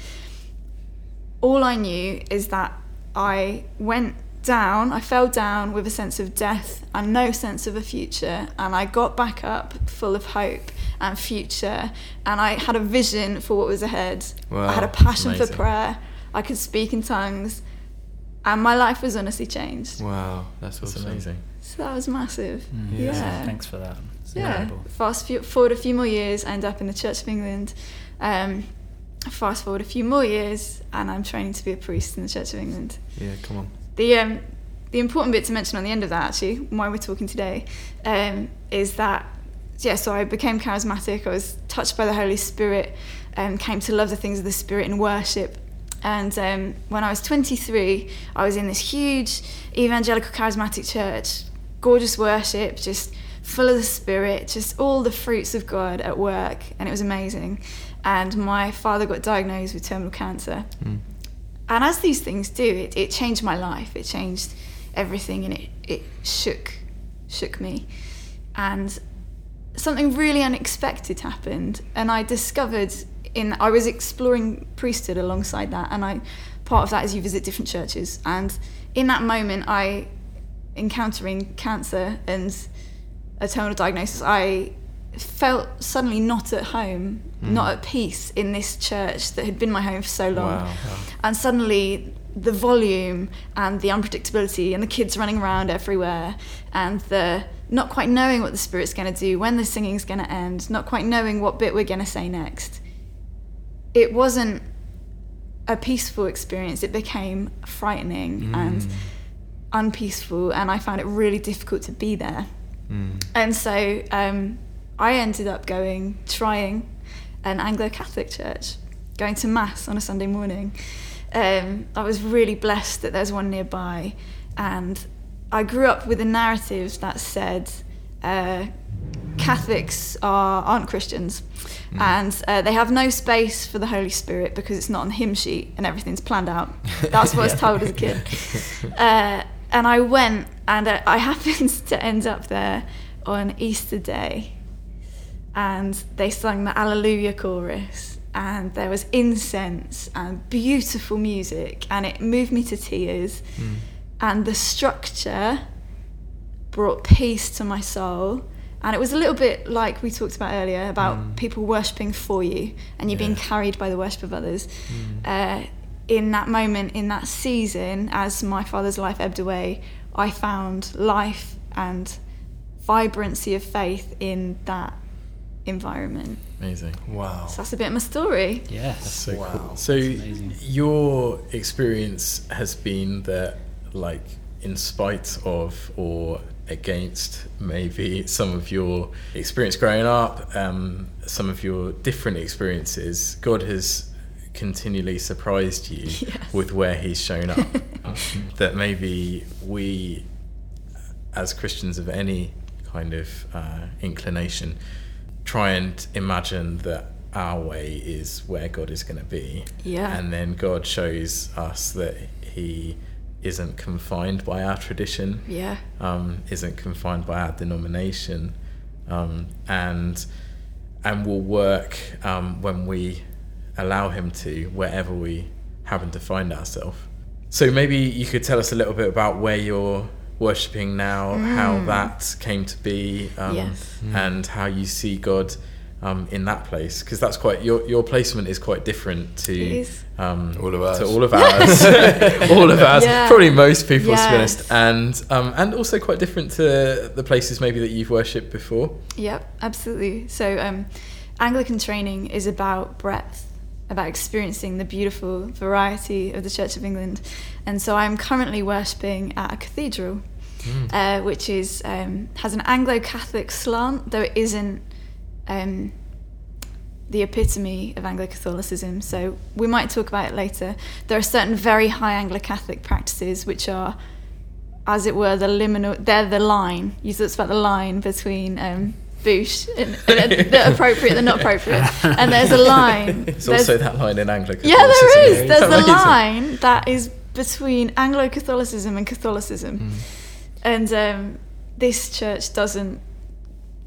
All I knew is that I went down, I fell down with a sense of death and no sense of a future. And I got back up full of hope and future. And I had a vision for what was ahead. I had a passion amazing. for prayer. I could speak in tongues. And my life was honestly changed. Wow, that's That's amazing. So that was massive. Mm, Yeah. Thanks for that. It's Yeah. incredible. Fast few, forward a few more years, I end up in the Church of England. Um, fast forward a few more years, and I'm training to be a priest in the Church of England. Yeah, come on. The um, the important bit to mention on the end of that, actually, why we're talking today, um, is that yeah. So I became charismatic. I was touched by the Holy Spirit, and came to love the things of the Spirit in worship. And um, when I was 23, I was in this huge evangelical charismatic church, gorgeous worship, just full of the Spirit, just all the fruits of God at work, and it was amazing. And my father got diagnosed with terminal cancer. Mm. And as these things do, it, it changed my life. It changed everything, and it, it shook shook me. And something really unexpected happened, and I discovered in I was exploring priesthood alongside that, and I part of that is you visit different churches, and in that moment, I encountering cancer and a terminal diagnosis, I felt suddenly not at home, Mm. not at peace in this church that had been my home for so long. Wow. And suddenly the volume and the unpredictability and the kids running around everywhere and the not quite knowing what the spirit's going to do, when the singing's going to end, not quite knowing what bit we're going to say next. It wasn't a peaceful experience. It became frightening and unpeaceful, and I found it really difficult to be there. Mm. And so um, I ended up going, trying an Anglo Catholic church, going to Mass on a Sunday morning. Um, I was really blessed that there's one nearby. And I grew up with a narrative that said uh, Catholics are, aren't Christians. And uh, they have no space for the Holy Spirit because it's not on the hymn sheet and everything's planned out. That's what I was told as a kid. Uh, and I went, and uh, I happened to end up there on Easter Day. And they sung the Alleluia chorus, and there was incense and beautiful music, and it moved me to tears. Mm. And the structure brought peace to my soul. And it was a little bit like we talked about earlier about Mm. people worshipping for you and you being Yeah. carried by the worship of others Mm. uh, in that moment, in that season, as my father's life ebbed away, I found life and vibrancy of faith in that environment. Amazing. Wow. So that's a bit of my story. Yeah. That's so Wow. cool. So amazing. your experience has been that, like, in spite of or against maybe some of your experience growing up, um, some of your different experiences, God has continually surprised you Yes. with where He's shown up. that maybe we, as Christians of any kind of uh, inclination, try and imagine that our way is where God is going to be. Yeah. And then God shows us that He isn't confined by our tradition, Yeah. um, isn't confined by our denomination, um, and and will work um, when we allow Him to, wherever we happen to find ourselves. So maybe you could tell us a little bit about where you're worshipping now, how that came to be, um, Mm. Yes. and how you see God um, in that place, because that's quite your your placement is quite different to um, All of ours. to all of ours, all of ours, Yeah. probably most people, to be honest, and um, and also quite different to the places maybe that you've worshipped before. Yep, absolutely. So, um, Anglican training is about breadth, about experiencing the beautiful variety of the Church of England. And so, I'm currently worshipping at a cathedral, uh, which is um, has an Anglo-Catholic slant, though it isn't um, the epitome of Anglo-Catholicism. So, we might talk about it later. There are certain very high Anglo-Catholic practices which are as it were, the liminal. They're the line. You thought it's about the line between um, boosh and, and the appropriate, the not appropriate. And there's a line. There's There's- also that line in Anglo yeah, there is. There's a line that is between Anglo Catholicism and Catholicism, and um, this church doesn't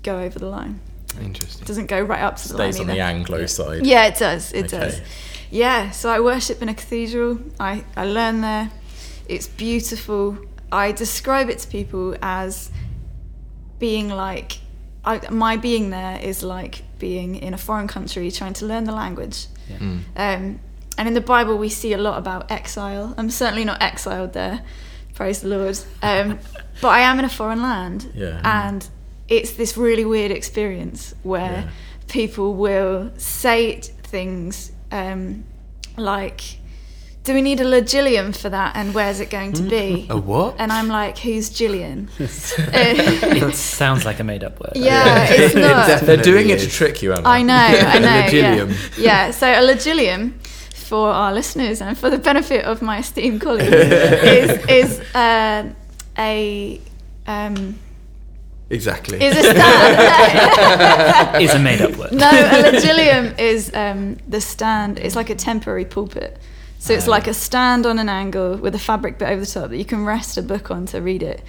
go over the line. Interesting. Doesn't go right up to the line. It stays on either. the Anglo side. Yeah, it does. It Okay. does. Yeah, so I worship in a cathedral. I, I learn there. It's beautiful. I describe it to people as being like, I, my being there is like being in a foreign country trying to learn the language. Mm. Um, and in the Bible, we see a lot about exile. I'm certainly not exiled there, praise the Lord. Um, but I am in a foreign land. Yeah. And it's this really weird experience where Yeah. people will say things um, like, do we need a legilium for that? And where's it going to be? A what? And I'm like, who's Gillian? It sounds like a made up word. yeah, it's not. definitely They're doing it to trick you, Emma. I know, I know. yeah. Legilium. yeah, so a legilium for our listeners and for the benefit of my esteemed colleagues is, is uh, a um, Exactly. is a stand. Is a made up word. no, a legilium is um, the stand. It's like a temporary pulpit. So it's Ah. like a stand on an angle with a fabric bit over the top that you can rest a book on to read it.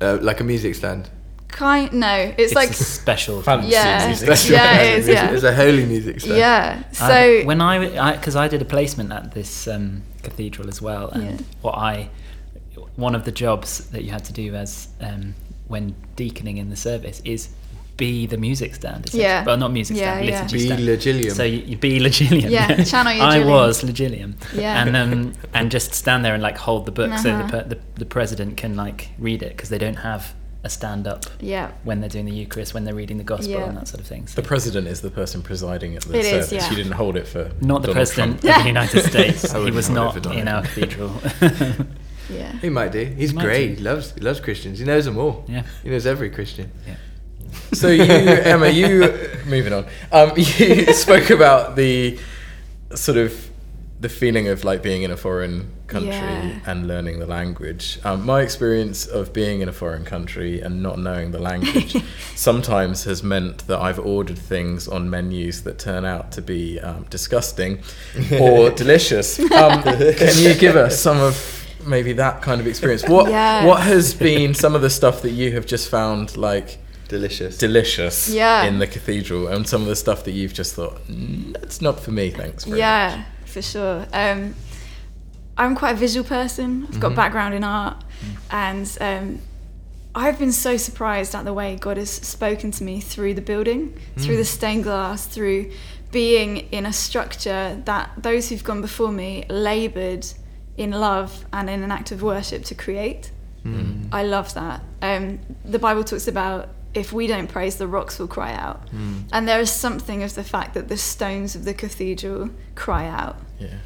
uh, like a music stand. Kind no, it's, It's like a special. Fancy Yeah. music. That's Yeah, it is, yeah. It's a holy music stand. yeah. So I- when I because I, did a placement at this um, cathedral as well, and Yeah. what I one of the jobs that you had to do as um, when deaconing in the service is be the music stand. essentially. Yeah. well, not music Yeah, stand, yeah. liturgy Be stand. legilium. So you, you be Legilium. Yeah, channel your I Gilliam. was Legilium. Yeah. And um, and just stand there and like hold the book so the, Uh-huh. per- the the president can like read it because they don't have a stand up yeah, when they're doing the Eucharist, when they're reading the Gospel Yeah. and that sort of thing. So The president is the person presiding at the It is, service. yeah. You didn't hold it for not the president Trump. of the United States. He was not in our cathedral. yeah. He might do. He's He might great. do. He loves he loves Christians. He knows them all. Yeah. He knows every Christian. yeah. So you, Emma, you moving on. Um, you spoke about the sort of the feeling of like being in a foreign country Yeah. and learning the language. Um, my experience of being in a foreign country and not knowing the language sometimes has meant that I've ordered things on menus that turn out to be um, disgusting or delicious. Um, can you give us some of maybe that kind of experience? What Yeah. what has been some of the stuff that you have just found like Delicious. delicious Yeah. in the cathedral and some of the stuff that you've just thought "Mm, that's not for me thanks very Yeah, for sure. Um, I'm quite a visual person. I've got background in art, and um, I've been so surprised at the way God has spoken to me through the building, through the stained glass, through being in a structure that those who've gone before me laboured in love and in an act of worship to create. I love that. Um, the Bible talks about if we don't praise, the rocks will cry out. And there is something of the fact that the stones of the cathedral cry out. yeah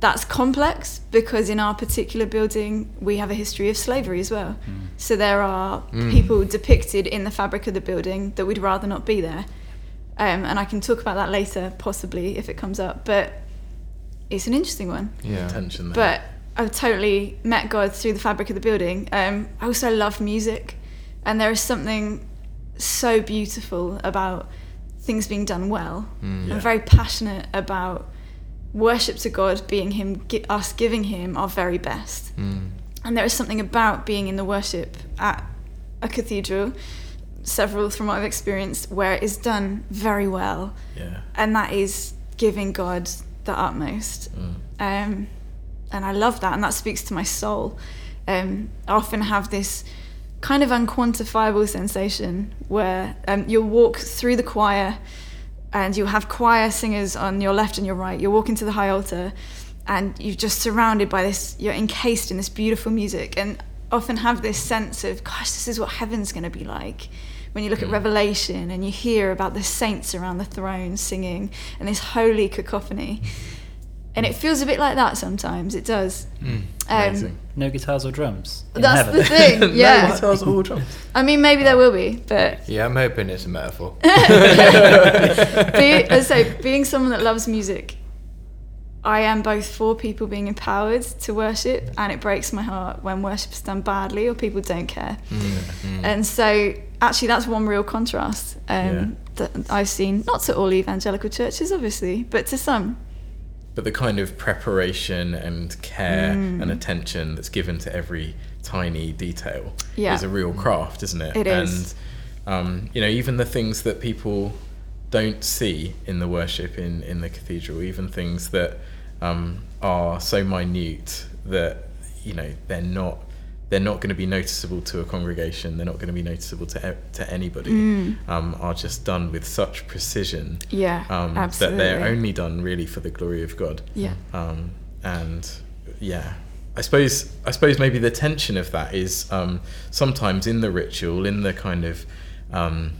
That's complex because in our particular building, we have a history of slavery as well. So there are people depicted in the fabric of the building that we'd rather not be there. Um, and I can talk about that later, possibly, if it comes up. But it's an interesting one. yeah. tension there But I've totally met God through the fabric of the building. Um, I also love music, and there is something so beautiful about things being done well. Yeah. I'm very passionate about worship to God being Him, us giving Him our very best. Mm. And there is something about being in the worship at a cathedral, several from what I've experienced, where it is done very well yeah and that is giving God the utmost. Mm. Um, and I love that, and that speaks to my soul. Um, I often have this kind of unquantifiable sensation where um, you'll walk through the choir and you'll have choir singers on your left and your right. You'll walk into the high altar and you're just surrounded by this, you're encased in this beautiful music, and often have this sense of, gosh, this is what heaven's going to be like. When you look at Revelation and you hear about the saints around the throne singing and this holy cacophony. And it feels a bit like that sometimes, it does. Um, No guitars or drums. that's heaven. the thing, Yeah. no yeah. guitars or drums I mean, maybe there will be, but Yeah, I'm hoping it's a metaphor. be, as I say, being someone that loves music, I am both for people being empowered to worship, and it breaks my heart when worship is done badly or people don't care. And so, actually, that's one real contrast um, that I've seen, not to all evangelical churches, obviously, but to some. But the kind of preparation and care Mm. and attention that's given to every tiny detail Yeah. is a real craft isn't it It and is. um, you know even the things that people don't see in the worship in, in the cathedral even things that um, are so minute that you know they're not they're not going to be noticeable to a congregation they're not going to be noticeable to to anybody Mm. um, are just done with such precision Yeah, um, that they're only done really for the glory of God. Yeah. Um, and yeah, I suppose I suppose maybe the tension of that is um, sometimes in the ritual, in the kind of um,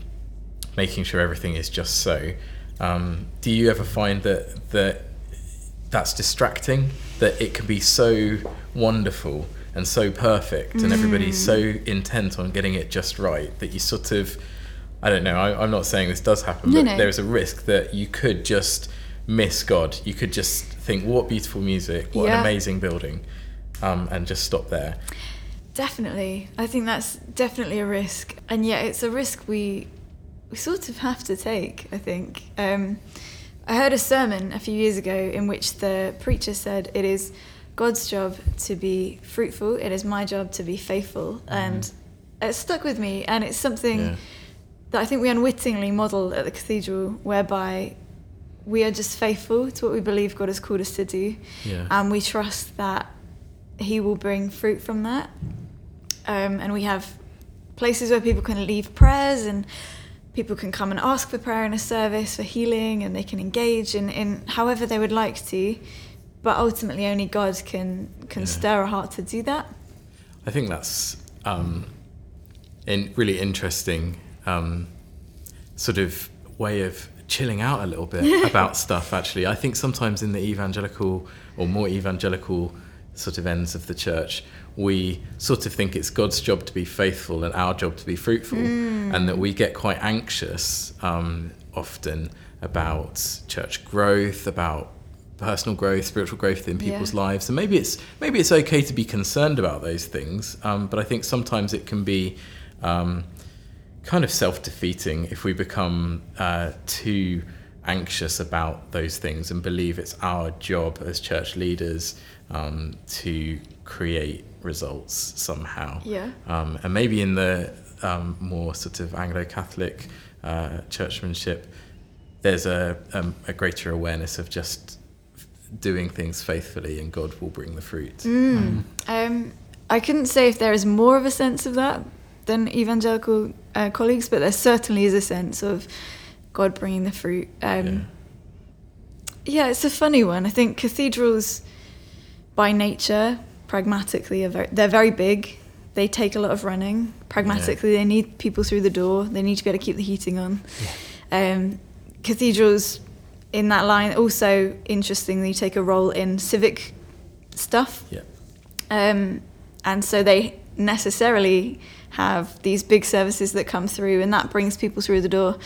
making sure everything is just so. Um, do you ever find that that that's distracting? That it can be so wonderful and so perfect, and everybody's so intent on getting it just right that you sort of I don't know. I, I'm not saying this does happen, No, but no. there's a risk that you could just miss God. You could just think, "What beautiful music! What Yeah. an amazing building," um, and just stop there. Definitely. I think that's definitely a risk. And yet it's a risk we we sort of have to take, I think. Um, I heard a sermon a few years ago in which the preacher said it is God's job to be fruitful, it is my job to be faithful. And it stuck with me and it's something Yeah. that I think we unwittingly model at the cathedral whereby we are just faithful to what we believe God has called us to do Yeah. and we trust that he will bring fruit from that um, and we have places where people can leave prayers and people can come and ask for prayer in a service for healing and they can engage in, in however they would like to but ultimately only god can can Yeah. stir a heart to do that I think that's um, in really interesting um, sort of way of chilling out a little bit about stuff. Actually, I think sometimes in the evangelical or more evangelical sort of ends of the church, we sort of think it's God's job to be faithful and our job to be fruitful, and that we get quite anxious um, often about church growth, about personal growth, spiritual growth in people's Yeah. lives, and maybe it's maybe it's okay to be concerned about those things, um, but I think sometimes it can be um, kind of self-defeating if we become uh, too anxious about those things and believe it's our job as church leaders um, to create results somehow. Yeah. Um, and maybe in the um, more sort of Anglo-Catholic uh, churchmanship, there's a, um, a greater awareness of just doing things faithfully and God will bring the fruit. Mm. Um, I couldn't say if there is more of a sense of that than evangelical uh, colleagues, but there certainly is a sense of God bringing the fruit. Um, yeah. it's a funny one. I think cathedrals, by nature, pragmatically, are very, they're very big. They take a lot of running. Pragmatically, they need people through the door. They need to be able to keep the heating on. Um, cathedrals, in that line, also interestingly take a role in civic stuff. Yeah. Um, and so they necessarily have these big services that come through, and that brings people through the door.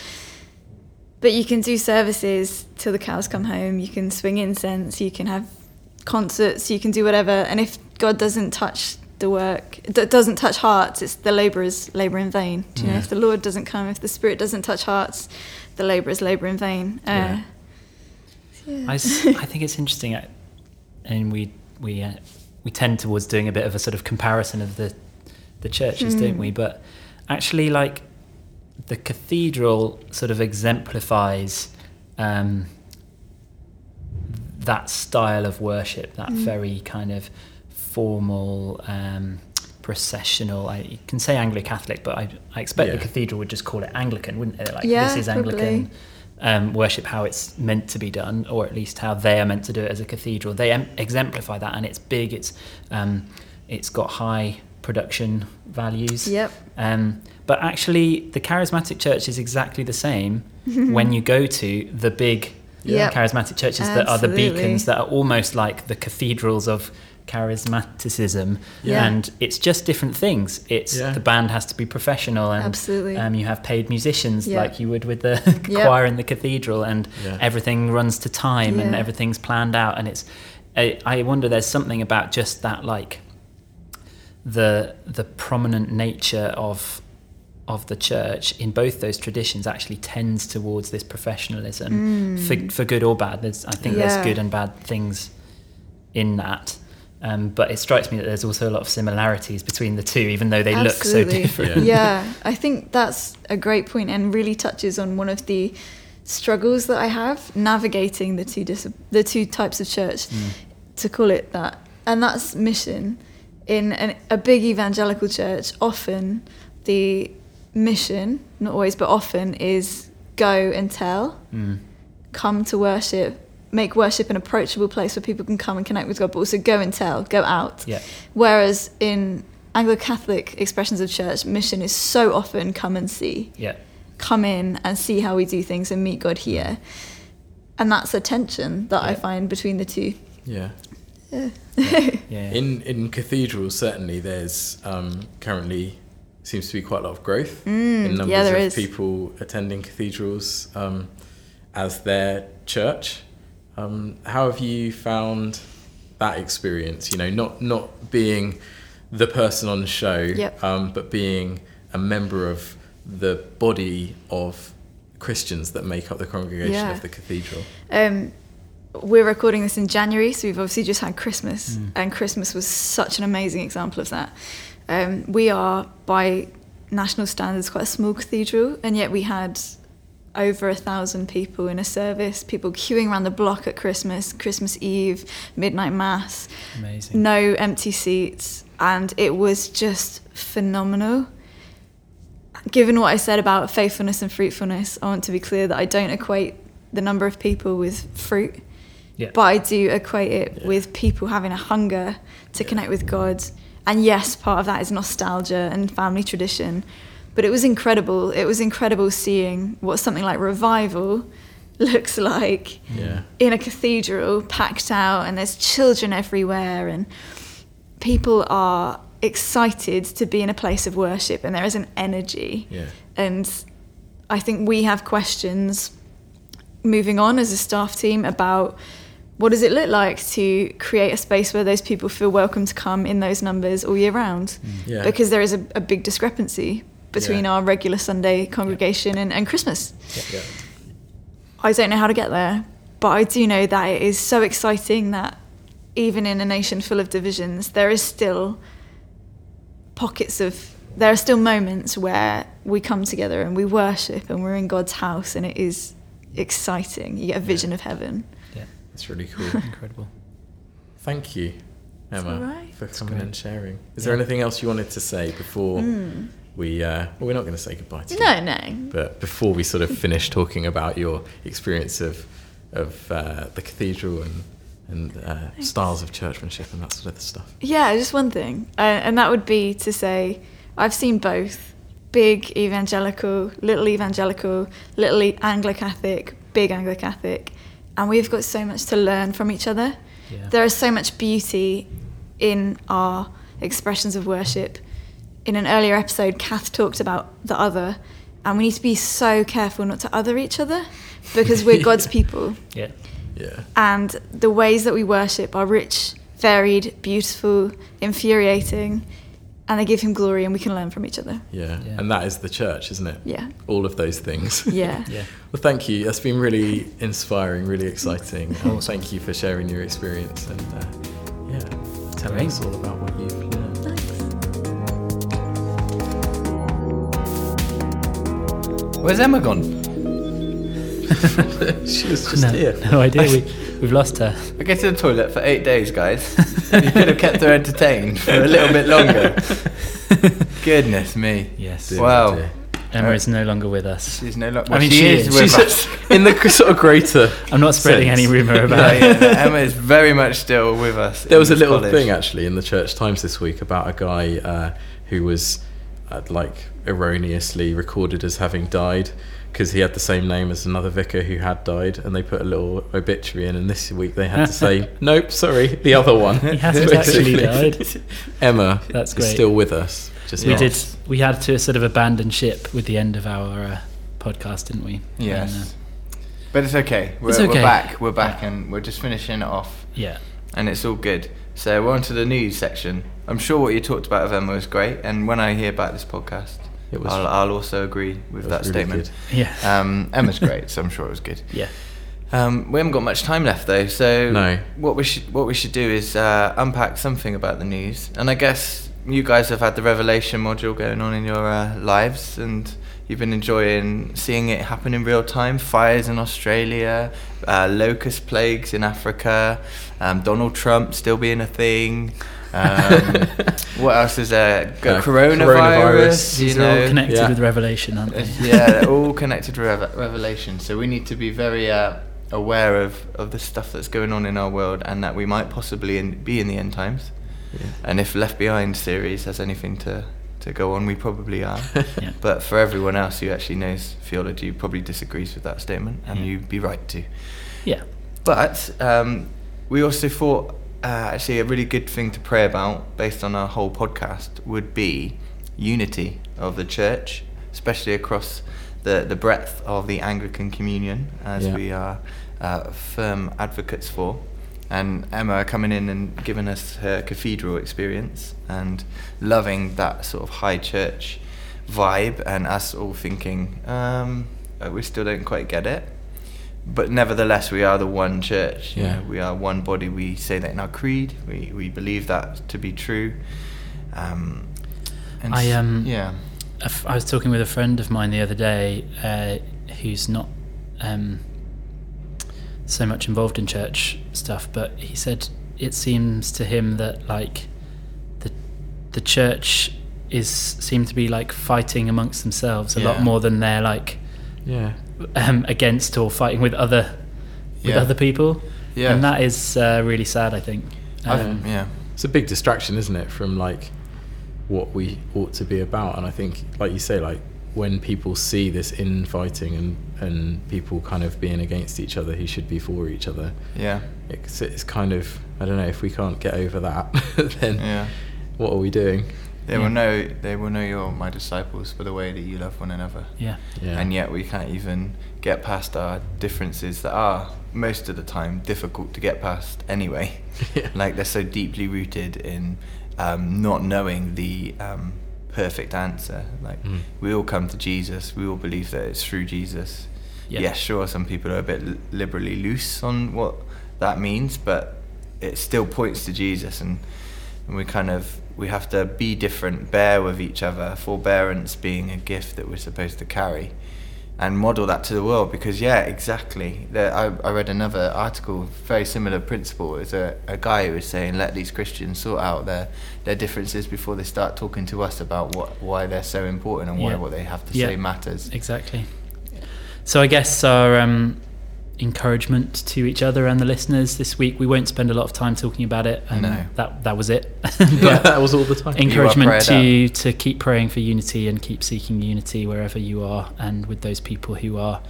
But you can do services till the cows come home. You can swing incense. You can have concerts. You can do whatever. And if God doesn't touch the work, d- doesn't touch hearts, it's the labourers labour in vain. Do you know? If the Lord doesn't come, if the Spirit doesn't touch hearts, the labourers labour in vain. Uh, Yeah. Yeah. I, s- I think it's interesting, uh, and we we uh, we tend towards doing a bit of a sort of comparison of the the churches, don't we? But actually, like the cathedral sort of exemplifies um, that style of worship, that very kind of formal. Um, processional i you can say anglo-catholic but i, I expect the cathedral would just call it anglican wouldn't it like Yeah, this is probably. Um, worship how it's meant to be done, or at least how they are meant to do it as a cathedral. They em- exemplify that, and it's big. It's um, it's got high production values. Yep. Um, but actually, the charismatic church is exactly the same when you go to the big Yep. charismatic churches that are the beacons that are almost like the cathedrals of charismaticism Yeah. and it's just different things it's Yeah. the band has to be professional and Absolutely. um, you have paid musicians Yeah. like you would with the Yep. choir in the cathedral and Yeah. everything runs to time and everything's planned out and it's I, I wonder there's something about just that like the the prominent nature of of the church in both those traditions actually tends towards this professionalism for, for good or bad there's I think Mm. Yeah. there's good and bad things in that um, but it strikes me that there's also a lot of similarities between the two even though they look so different Yeah. I think that's a great point and really touches on one of the struggles that I have navigating the two dis- the two types of church, to call it that, and that's mission. In an, a big evangelical church, often the mission, not always, but often, is go and tell, Mm. come to worship, make worship an approachable place where people can come and connect with God, but also go and tell, go out. yeah Whereas in Anglo Catholic expressions of church, mission is so often come and see, yeah come in and see how we do things and meet God here. And that's a tension that I find between the two. Yeah. yeah, yeah. In in cathedrals, certainly there's um, currently seems to be quite a lot of growth Mm, in numbers yeah, of is. people attending cathedrals um, as their church. Um, how have you found that experience? You know, not not being the person on the show, Yep. um, but being a member of the body of Christians that make up the congregation Yeah. of the cathedral. Um, we're recording this in January, so we've obviously just had Christmas, and Christmas was such an amazing example of that. Um, we are, by national standards, quite a small cathedral, and yet we had over a thousand people in a service, people queuing around the block at Christmas, Christmas Eve, midnight mass, Amazing. no empty seats, and it was just phenomenal. Given what I said about faithfulness and fruitfulness, I want to be clear that I don't equate the number of people with fruit, Yeah. but I do equate it Yeah. with people having a hunger to connect with God. And yes, part of that is nostalgia and family tradition, but it was incredible. It was incredible seeing what something like revival looks like Yeah. in a cathedral packed out and there's children everywhere and people are excited to be in a place of worship and there is an energy Yeah. and i think we have questions moving on as a staff team about what does it look like to create a space where those people feel welcome to come in those numbers all year round mm. Yeah. because there is a, a big discrepancy between Yeah. our regular sunday congregation and, and christmas Yeah. I don't know how to get there, but I do know that it is so exciting that even in a nation full of divisions, there is still pockets of there are still moments where we come together and we worship and we're in God's house and it is exciting. You get a vision of heaven. Yeah. That's really cool. Incredible. Thank you, Emma, all right. for coming and sharing. Is Yeah. there anything else you wanted to say before we? Uh, well, we're not going to say goodbye to you. No, no. But before we sort of finish talking about your experience of of uh, the cathedral and and uh, styles of churchmanship and that sort of stuff. Yeah, just one thing, uh, and that would be to say I've seen both big evangelical, little evangelical, little e- Anglo Catholic, big Anglo Catholic, and we've got so much to learn from each other. Yeah. There is so much beauty in our expressions of worship. In an earlier episode, Kath talked about the other, and we need to be so careful not to other each other because we're God's people Yeah. Yeah. and the ways that we worship are rich, varied, beautiful, infuriating, and they give him glory and we can learn from each other. Yeah. Yeah. And that is the church, isn't it? Yeah. All of those things. Yeah. Yeah. Well, thank you. That's been really inspiring, really exciting. And thank you for sharing your experience and uh, yeah, telling Great. us all about what you've learned. Thanks. Where's Emma gone? she was just No, here. no idea. We, we've lost her. I go to the toilet for eight days, guys. you could have kept her entertained for a little bit longer. Goodness me. Yes. Wow. dear. Emma is no longer with us. She's no longer. I mean, she, she is, is. with She's us. in the sort of greater. I'm not spreading sense. any rumour No, about it. yeah, no, Emma is very much still with us. There was a little college. thing actually in the Church Times this week about a guy uh, who was uh, like erroneously recorded as having died because he had the same name as another vicar who had died, and they put a little obituary in. And this week they had to say, "Nope, sorry, the other one." He hasn't actually died. Emma That's is great. still with us. Just We not- did. We had to sort of abandon ship with the end of our uh, podcast, didn't we? Yes. And, uh, But it's okay. We're, It's we're back. We're back, Yeah. and we're just finishing it off, yeah. and it's all good. So we're on to the news section. I'm sure what you talked about of Emma was great, and when I hear about this podcast, It was- I'll, I'll also agree with that really statement. good. Yeah. Um, Emma's great, so I'm sure it was good. yeah. Um, we haven't got much time left though, so No. what we should what we should do is uh, unpack something about the news. And I guess you guys have had the revelation module going on in your uh, lives, and you've been enjoying seeing it happen in real time. Fires in Australia, uh, locust plagues in Africa, um, Donald Trump still being a thing. Um, what else is there? Go- Uh, coronavirus. coronavirus. These you are know. all connected yeah. with Revelation, aren't they? Yeah, they're all connected to Rev- Revelation. So we need to be very uh, aware of, of the stuff that's going on in our world and that we might possibly in, be in the end times. Yeah. And if Left Behind series has anything to, to go on, we probably are. Yeah. But for everyone else who actually knows theology, probably disagrees with that statement, and Yeah. you'd be right to. Yeah. But um, we also thought uh, actually a really good thing to pray about, based on our whole podcast, would be unity of the church, especially across the, the breadth of the Anglican Communion, as Yeah. we are uh, firm advocates for. and Emma coming in and giving us her cathedral experience and loving that sort of high church vibe, and us all thinking um, uh, we still don't quite get it. But nevertheless, we are the one church. you Yeah. know, we are one body. We say that in our creed. We we believe that to be true. Um, and I, um, yeah. I was talking with a friend of mine the other day uh, who's not um, so much involved in church stuff, but he said it seems to him that like the the church is seem to be like fighting amongst themselves a lot more than they're like Yeah. Um, against or fighting with other with Yeah. other people, Yeah. and that is uh, really sad. I think. I've- Um, yeah. It's a big distraction, isn't it, from like what we ought to be about? And I think, like you say, like when people see this infighting and and people kind of being against each other who should be for each other, Yeah. it's, it's kind of I don't know if we can't get over that, then Yeah. what are we doing? They Yeah. will know. They will know you're my disciples for the way that you love one another. yeah. Yeah. And yet we can't even get past our differences that are most of the time difficult to get past anyway. Yeah. Like they're so deeply rooted in um, not knowing the um, perfect answer. Like Mm. we all come to Jesus. We all believe that it's through Jesus. Yeah. Yes, sure. Some people are a bit liberally loose on what that means, but it still points to Jesus, and, and we kind of we have to be different, bear with each other. Forbearance being a gift that we're supposed to carry, and model that to the world. Because yeah, exactly. There, I, I read another article, very similar principle. It was a, a guy who was saying, let these Christians sort out their their differences before they start talking to us about what why they're so important and why Yeah. what they have to Yeah. say matters. Exactly. So I guess our um, encouragement to each other and the listeners this week. We won't spend a lot of time talking about it. Um, No. That that was it. yeah, that was all the time. encouragement to to keep praying for unity and keep seeking unity wherever you are and with those people who are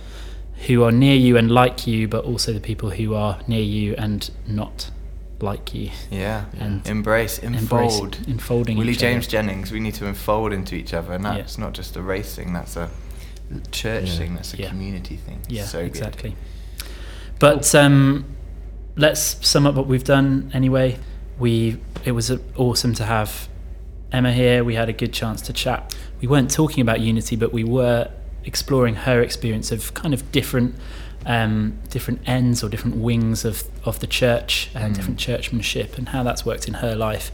who are near you and like you, but also the people who are near you and not like you. Yeah. And Embrace, Embrace enfold. enfolding Willie James other. Jennings, we need to enfold into each other, and Yeah. that's not just a race thing, that's a church Yeah. thing, that's a Yeah. community thing. Yeah, so good. But um, let's sum up what we've done anyway. We it was awesome to have Emma here. We had a good chance to chat. We weren't talking about unity, but we were exploring her experience of kind of different um, different ends or different wings of of the church and Mm. different churchmanship and how that's worked in her life.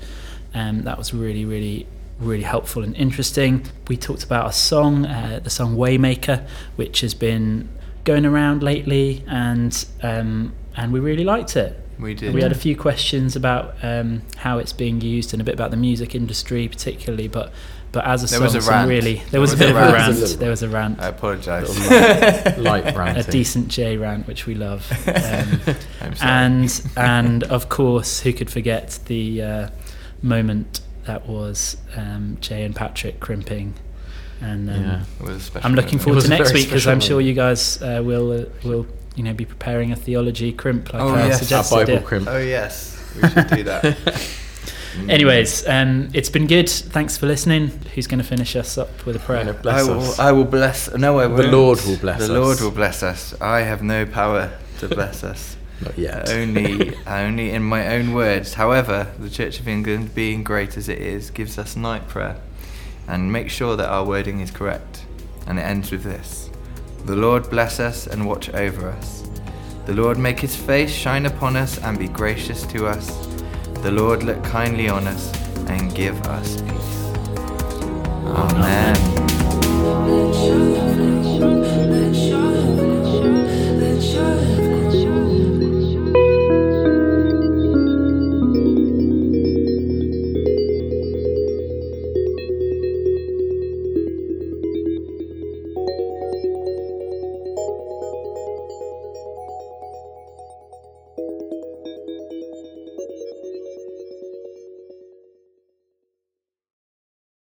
Um, that was really really really helpful and interesting. We talked about a song, uh, the song Waymaker, which has been going around lately, and um, and we really liked it. We did. We had a few questions about um, how it's being used and a bit about the music industry, particularly. But but as a There song, was a some rant. really there There was, was a a bit of a rant. rant. There was a There was a rant, I apologise. Little light, light a decent Jay rant, which we love. Um, I'm sorry. and and of course, who could forget the uh, moment that was um, Jay and Patrick crimping, and um, Yeah. It was a special I'm looking moment. forward to next week because I'm sure you guys uh, will uh, will you know be preparing a theology crimp like Oh, I yes. Our suggested. Bible yeah. crimp. Oh yes, we should do that. Mm. Anyways, um, it's been good. Thanks for listening. Who's going to finish us up with a prayer? I'm bless I will. us. I will bless. No, I The won't. Lord will bless The us. Lord will bless us. I have no power to bless us. Not yet. only, only in my own words. However, the Church of England, being great as it is, gives us night prayer, and make sure that our wording is correct. And it ends with this: The Lord bless us and watch over us. The Lord make His face shine upon us and be gracious to us. The Lord look kindly on us and give us peace. Amen.